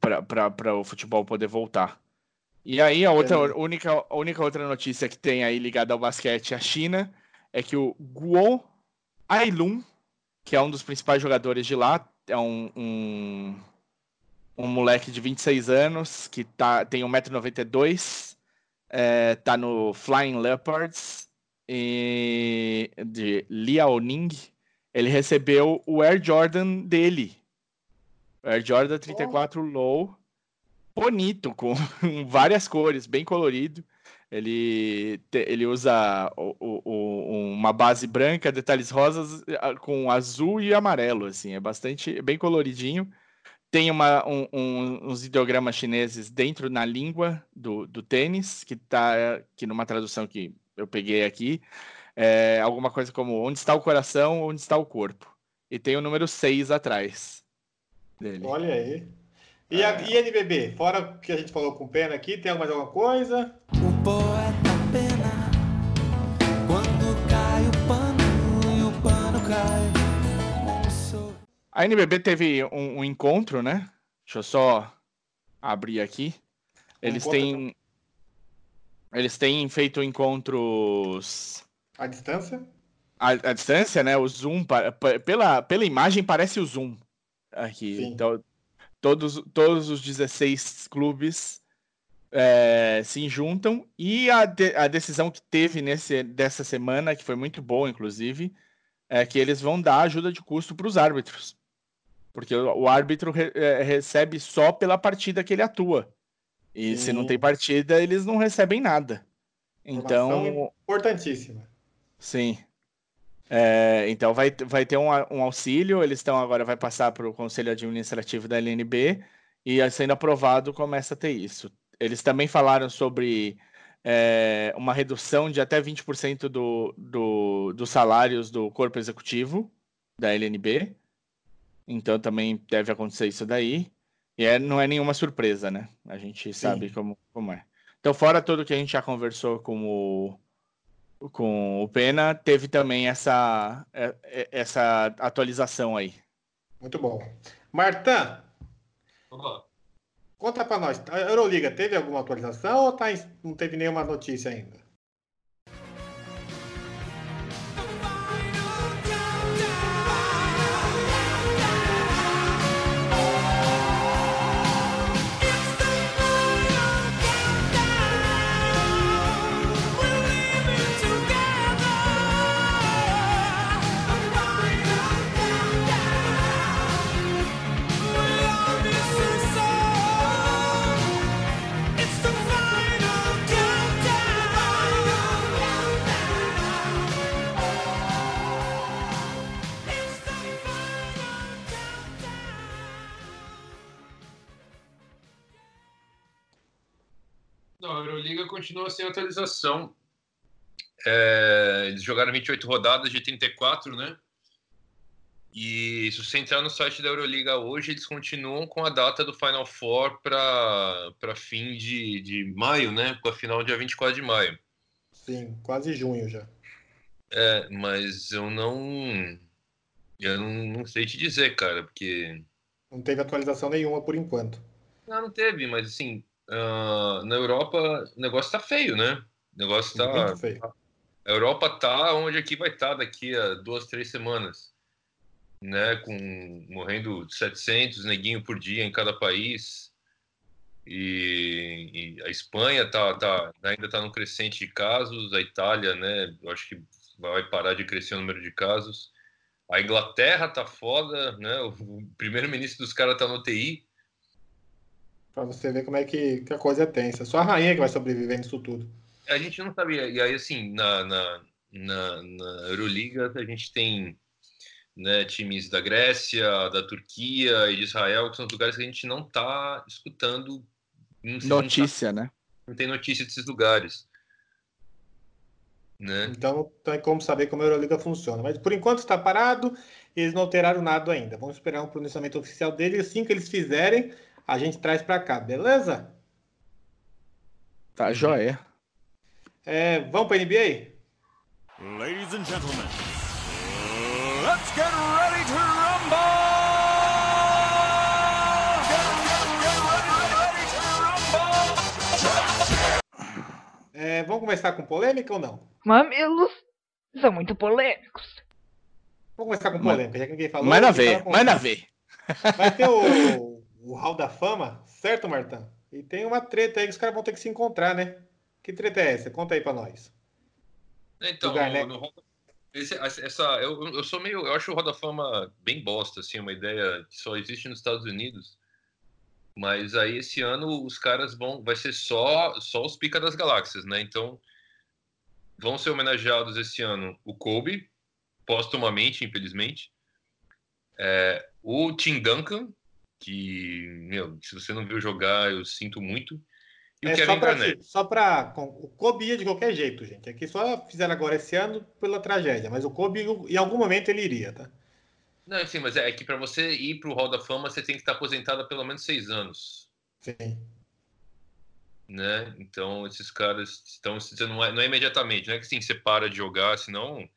para o futebol poder voltar. E aí a outra a única, a única outra notícia que tem aí ligada ao basquete a China é que o Guo Ailun, que é um dos principais jogadores de lá, é um, um, um moleque de 26 anos que tá, tem 1,92m, é, tá no Flying Leopards e, de Liaoning, ele recebeu o Air Jordan dele. Air Jordan 34 oh. Low, bonito, com (laughs) várias cores, bem colorido. Ele, ele usa o, o, uma base branca, detalhes rosas com azul e amarelo, assim, é bastante bem coloridinho. Tem uma, um, um, uns ideogramas chineses dentro na língua do, do tênis, que está que numa tradução que eu peguei aqui, é alguma coisa como onde está o coração, onde está o corpo. E tem o número 6 atrás dele. Olha aí. E, a, e NBB, fora o que a gente falou com o Pena aqui, tem mais alguma coisa? O poeta Pena, quando cai o pano e o pano cai. A NBB teve um, um, encontro, né? Deixa eu só abrir aqui. Eles têm. Eles têm feito encontros. À distância? À, à distância, né? O Zoom, pela, pela imagem, parece o Zoom aqui. Sim. Então, todos, todos os 16 clubes é, se juntam e a, de, a decisão que teve nesse, dessa semana, que foi muito boa, inclusive, é que eles vão dar ajuda de custo para os árbitros. Porque o, o árbitro re, é, recebe só pela partida que ele atua. E Sim. se não tem partida, eles não recebem nada. Então. Importantíssima. Sim. É, então vai, vai ter um, um auxílio, eles estão agora, vai passar para o Conselho Administrativo da LNB e sendo aprovado começa a ter isso. Eles também falaram sobre é, uma redução de até 20% do, do, dos salários do corpo executivo da LNB. Então também deve acontecer isso daí. E é, não é nenhuma surpresa, né? A gente sabe como, como é. Então, fora tudo que a gente já conversou com o, com o Pena, teve também essa, é, é, essa atualização aí. Muito bom. Marta, conta para nós. A Euroliga teve alguma atualização ou tá, não teve nenhuma notícia ainda? Continua sem atualização. É, eles jogaram 28 rodadas de 34, né? E se você entrar no site da Euroliga hoje, eles continuam com a data do Final Four para fim de, de maio, né? Com a final dia 24 de maio. Sim, quase junho já. É, mas eu não. Eu não, não sei te dizer, cara, porque. Não teve atualização nenhuma por enquanto. Não, não teve, mas assim, uh, na Europa o negócio tá feio, né? O negócio tá. Muito feio. A Europa tá onde aqui vai estar tá daqui a duas, três semanas, né? Com morrendo 700 neguinho por dia em cada país. E, e, a Espanha tá, tá, ainda está no crescente de casos, a Itália, né? Eu acho que vai parar de crescer o número de casos. A Inglaterra tá foda, né? O primeiro-ministro dos caras tá no TI. Para você ver como é que, que, a coisa é tensa. Só a rainha que vai sobreviver nisso tudo. A gente não sabia. E aí, assim, na, na, na, na Euroliga, a gente tem né, times da Grécia, da Turquia e de Israel, que são lugares que a gente não está escutando. Não notícia, não tá, né? Não tem notícia desses lugares. Né? Então, não tem como saber como a Euroliga funciona. Mas por enquanto está parado, eles não alteraram nada ainda. Vamos esperar um pronunciamento oficial deles. Assim que eles fizerem, a gente traz para cá, beleza? Tá joia. É, vamos para NBA? Ladies and gentlemen, let's get ready to rumble! É, vamos começar com polêmica ou não? Mamilos são muito polêmicos. Vamos começar com polêmica, já que ninguém falou. Manda ver, manda ver. Vai ter o (laughs) o Hall da Fama, certo, Martão? E tem uma treta aí que os caras vão ter que se encontrar, né? Que treta é essa? Conta aí pra nós. Então, Garnett. no esse- essa, eu, eu sou meio. Eu acho o Roda Fama bem bosta, assim, uma ideia que só existe nos Estados Unidos. Mas aí esse ano os caras vão. Vai ser só, só os pica das galáxias, né? Então vão ser homenageados esse ano o Kobe, póstumamente, infelizmente. É, o Tim Duncan, que, meu, se você não viu jogar, eu sinto muito. E o É só Kevin pra, Garnett. só com- O Kobe ia de qualquer jeito, gente. Aqui só fizeram agora esse ano pela tragédia, mas o Kobe, em algum momento, ele iria, tá? Não, sim, mas é que para você ir pro Hall da Fama, você tem que estar aposentado há pelo menos seis anos, Sim. né? Então, esses caras estão... Não é, não é imediatamente, não é que sim, você para de jogar, senão...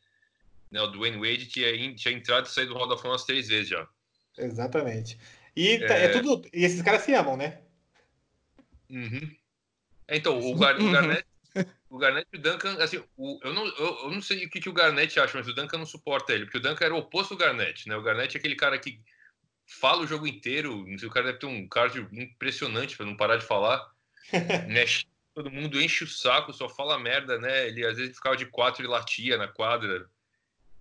Né, o Dwayne Wade tinha, in- tinha entrado e saído do Hall da Fama umas três vezes já. Exatamente. E tá- é... É. tudo. E esses caras se amam, né? Uhum. É, Então, o, Gar, o Garnett... O Garnett e o Duncan, assim, o- eu, não, eu, eu não sei o que, que o Garnett acha, mas o Duncan não suporta ele, porque o Duncan era o oposto do Garnett, né? O Garnett é aquele cara que fala o jogo inteiro, não sei, o cara deve ter um cardio impressionante para não parar de falar, (laughs) mexe todo mundo, enche o saco, só fala merda, né? Ele às vezes ficava de quatro e latia na quadra.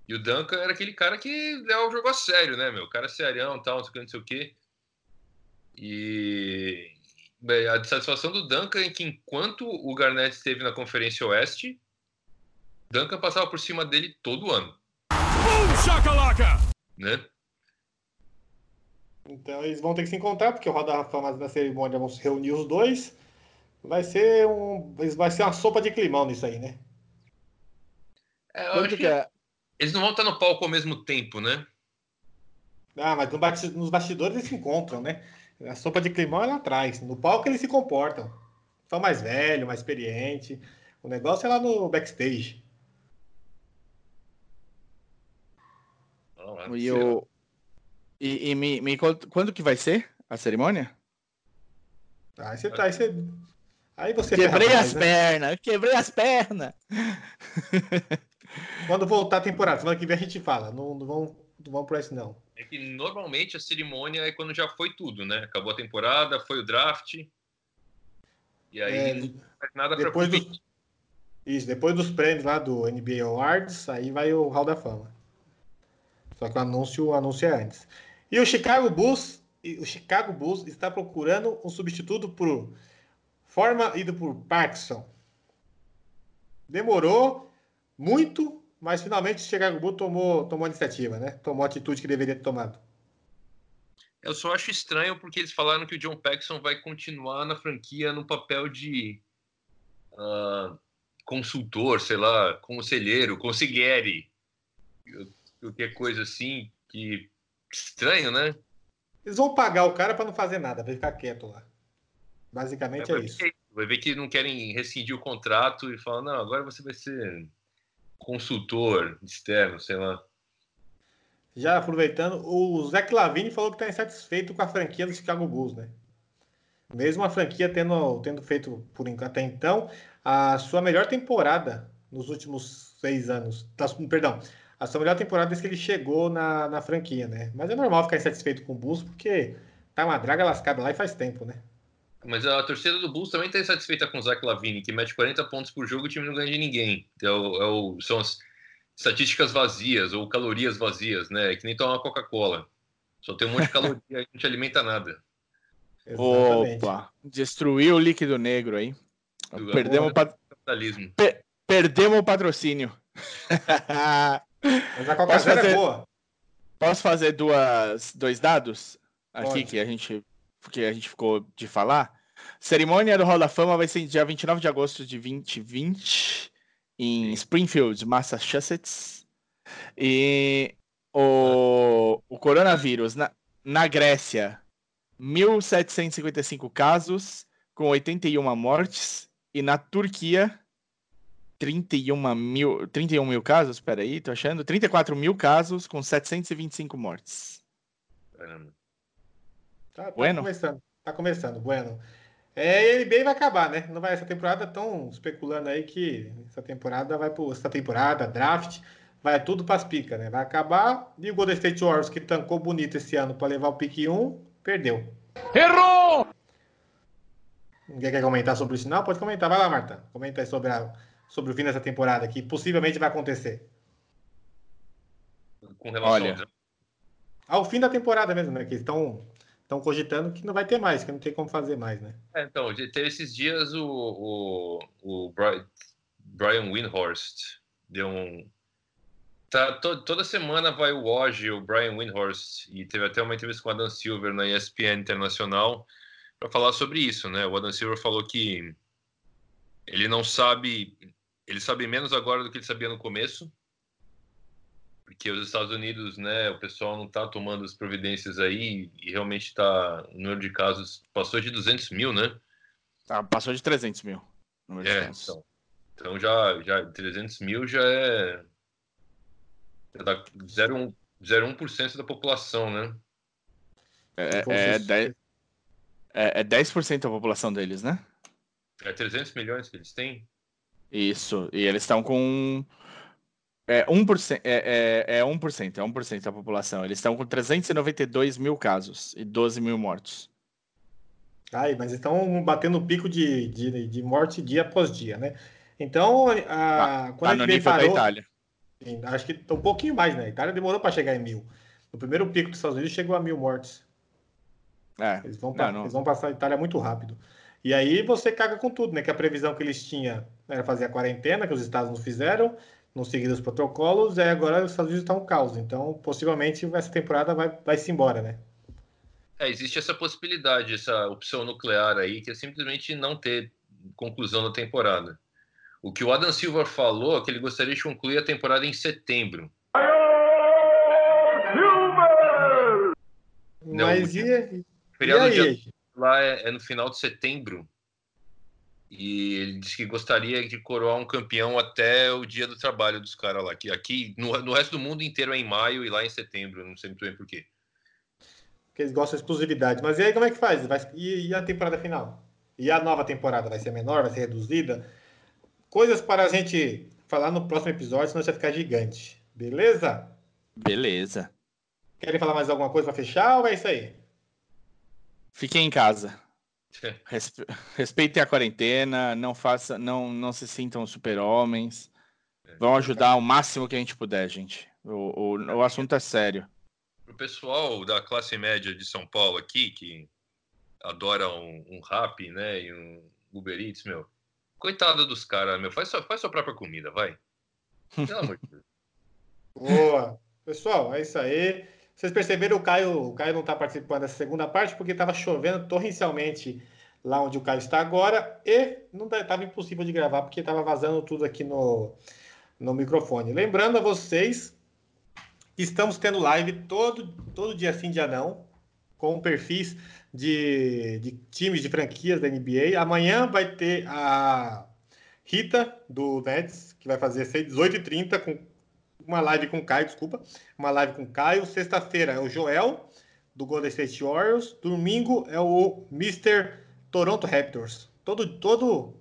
E o Duncan era aquele cara que leva o jogo a sério, né, meu? O cara é serião, tal, não sei o que, não sei o quê. E bem, a satisfação do Duncan é que enquanto o Garnett esteve na Conferência Oeste, Duncan passava por cima dele todo ano, né? Então eles vão ter que se encontrar, porque o Roda Fama na cerimônia vão se reunir os dois. Vai ser um. Vai ser uma sopa de climão nisso aí, né? É, eu acho que é? eles não vão estar no palco ao mesmo tempo, né? Ah, mas no basti- nos bastidores eles se encontram, né? A sopa de climão é lá atrás. No palco eles se comportam. São mais velho, mais experiente. O negócio é lá no backstage. Não, E, o... e, e me, me conta, quando que vai ser a cerimônia? Aí você tá. Aí você, aí você Quebrei ferra as mais, né? pernas, quebrei as pernas. (laughs) Quando voltar a temporada, semana que vem a gente fala. Não, não vão, vão por isso, não. É que normalmente a cerimônia é quando já foi tudo, né? Acabou a temporada, foi o draft. E aí É, não faz nada para depois dos, isso, depois dos prêmios lá do NBA Awards, aí vai o Hall da Fama. Só que o anúncio, o anúncio é antes. E o Chicago Bulls, o Chicago Bulls está procurando um substituto por Forma ido por Parkinson. Demorou muito, mas finalmente Chicago Bulls tomou, tomou a iniciativa, né? Tomou a atitude que deveria ter tomado. Eu só acho estranho porque eles falaram que o John Paxson vai continuar na franquia no papel de ah, consultor, sei lá, conselheiro, consigliere, qualquer coisa assim, que estranho, né? Eles vão pagar o cara para não fazer nada, para ficar quieto lá. Basicamente é vai, isso. ver, vai ver que não querem rescindir o contrato e falar, não, agora você vai ser consultor externo, sei lá. Já aproveitando, o Zach Lavine falou que está insatisfeito com a franquia do Chicago Bulls, né? Mesmo a franquia tendo, tendo feito, por até então, a sua melhor temporada nos últimos seis anos. Tá, perdão, a sua melhor temporada desde que ele chegou na, na franquia, né? Mas é normal ficar insatisfeito com o Bulls, porque tá uma draga lascada lá e faz tempo, né? Mas a torcida do Bulls também está insatisfeita com o Zach Lavine, que mete 40 pontos por jogo e o time não ganha de ninguém. É o, é o, são as estatísticas vazias ou calorias vazias, né? É que nem tomar Coca-Cola. Só tem um monte de caloria e não te alimenta nada. (laughs) Exatamente. Opa, destruiu o líquido negro aí. Do- Perdemos, o pat- Capitalismo. perdemos o patrocínio. Mas a (laughs) Coca Posso Zero fazer- é boa. Posso fazer duas, dois dados aqui Pode. que a gente que a gente ficou de falar? Cerimônia do Hall da Fama vai ser dia 29 de agosto de 2020 em Springfield, Massachusetts. E o, o coronavírus na, na Grécia, 1.755 casos, com 81 mortes. E na Turquia, 31 mil, 31 mil casos, peraí, tô achando. 34 mil casos, com 725 mortes. Caramba. Tá, tá Bueno. começando. Tá começando, bueno. É, a NBA vai acabar, né? Não vai essa temporada, estão especulando aí que essa temporada vai por essa temporada, draft, vai tudo para as picas, né? Vai acabar e o Golden State Warriors que tancou bonito esse ano para levar o pique 1, perdeu. Errou! Ninguém quer comentar sobre isso não? Pode comentar. Vai lá, Marta. Comenta aí sobre a sobre o fim dessa temporada que possivelmente vai acontecer? Com relação Olha. Ao fim da temporada mesmo, né? Que estão estão cogitando que não vai ter mais, que não tem como fazer mais, né? É, então, teve esses dias o, o, o Bri- Brian Windhorst deu um. Tá, to- toda semana vai o Woj, o Brian Windhorst, e teve até uma entrevista com o Adam Silver na ESPN Internacional para falar sobre isso, né? O Adam Silver falou que ele não sabe, ele sabe menos agora do que ele sabia no começo, porque os Estados Unidos, né, o pessoal não está tomando as providências aí e realmente está, o número de casos passou de 200 mil, né? Ah, passou de 300 mil. número de É, casos. então. Então já, já 300 mil já é. Já dá 0,1% 0,1% da população, né? É, é, vocês- 10, é, é 10% da população deles, né? É 300 milhões que eles têm? Isso. E eles estão com. É 1%, é, é, é 1%, é 1% da população. Eles estão com 392 mil casos e 12 mil mortos. Ai, mas estão batendo pico de, de, de morte dia após dia, né? Então, a, Tá quando a no NBA nível da parou, Itália. acho que tá um pouquinho mais, né? A Itália demorou para chegar em mil. No primeiro pico dos Estados Unidos chegou a mil mortes. É, Eles vão, não. eles vão passar a Itália muito rápido. E aí você caga com tudo, né? Que a previsão que eles tinham era fazer a quarentena, que os estados não fizeram, não seguiram os protocolos, e agora os Estados Unidos estão um caos. Então, possivelmente, essa temporada vai, vai se embora, né? É, existe essa possibilidade, essa opção nuclear aí, que é simplesmente não ter conclusão da temporada. O que o Adam Silver falou é que ele gostaria de concluir a temporada em setembro. Não, Mas o- e, e O feriado aí? dia lá é, é no final de setembro. E ele disse que gostaria de coroar um campeão até o dia do trabalho dos caras lá. Que aqui, no, no resto do mundo inteiro é em maio e lá em setembro. Não sei muito bem por quê. Porque eles gostam de exclusividade. Mas e aí, como é que faz? Vai- e, e a temporada final? E a nova temporada vai ser menor, vai ser reduzida? Coisas para a gente falar no próximo episódio, senão vai ficar gigante. Beleza? beleza. Querem falar mais alguma coisa para fechar ou é isso aí? Fiquem em casa. Respe- Respeitem a quarentena, não faça, não, não se sintam super-homens. Vão ajudar o máximo que a gente puder, gente. O, o, o assunto é sério. Pro pessoal da classe média de São Paulo aqui, que adora um, um rap, né? E um Uber Eats, meu. Coitada dos caras, meu. Faz sua, faz sua própria comida, vai. Pelo amor de Deus. (laughs) Boa. Pessoal, é isso aí. Vocês perceberam o Caio, o Caio não está participando dessa segunda parte porque estava chovendo torrencialmente lá onde o Caio está agora e não estava impossível de gravar porque estava vazando tudo aqui no, no microfone. Lembrando a vocês estamos tendo live todo, todo dia sim, dia não, com perfis de, de times de franquias da NBA. Amanhã vai ter a Rita do Nets, que vai fazer 18h30 com uma live com o Caio, desculpa. Uma live com o Caio. Sexta-feira é o Joel, do Golden State Warriors. Domingo é o Mr. Toronto Raptors. Todo, todo,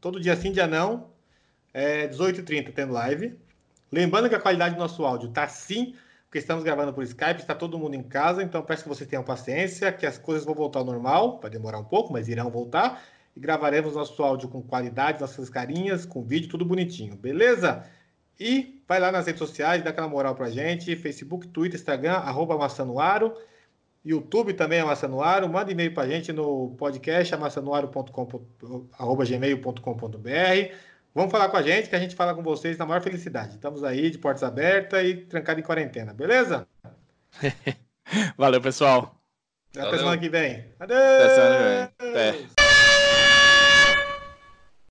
todo dia sim, dia não. É 18h30 tendo live. Lembrando que a qualidade do nosso áudio tá sim, porque estamos gravando por Skype, está todo mundo em casa, então peço que vocês tenham paciência, que as coisas vão voltar ao normal, vai demorar um pouco, mas irão voltar. E gravaremos nosso áudio com qualidade, nossas carinhas, com vídeo, tudo bonitinho, beleza? E vai lá nas redes sociais, dá aquela moral pra gente. Facebook, Twitter, Instagram, arroba Massanuaro. YouTube também é Massanuaro. Manda e-mail pra gente no podcast amassanuaro.com.br. Vamos falar com a gente, que a gente fala com vocês na maior felicidade. Estamos aí de portas abertas e trancado em quarentena, beleza? (laughs) Valeu, pessoal. Até Valeu. semana que vem. Até semana que vem. Adeus! Até.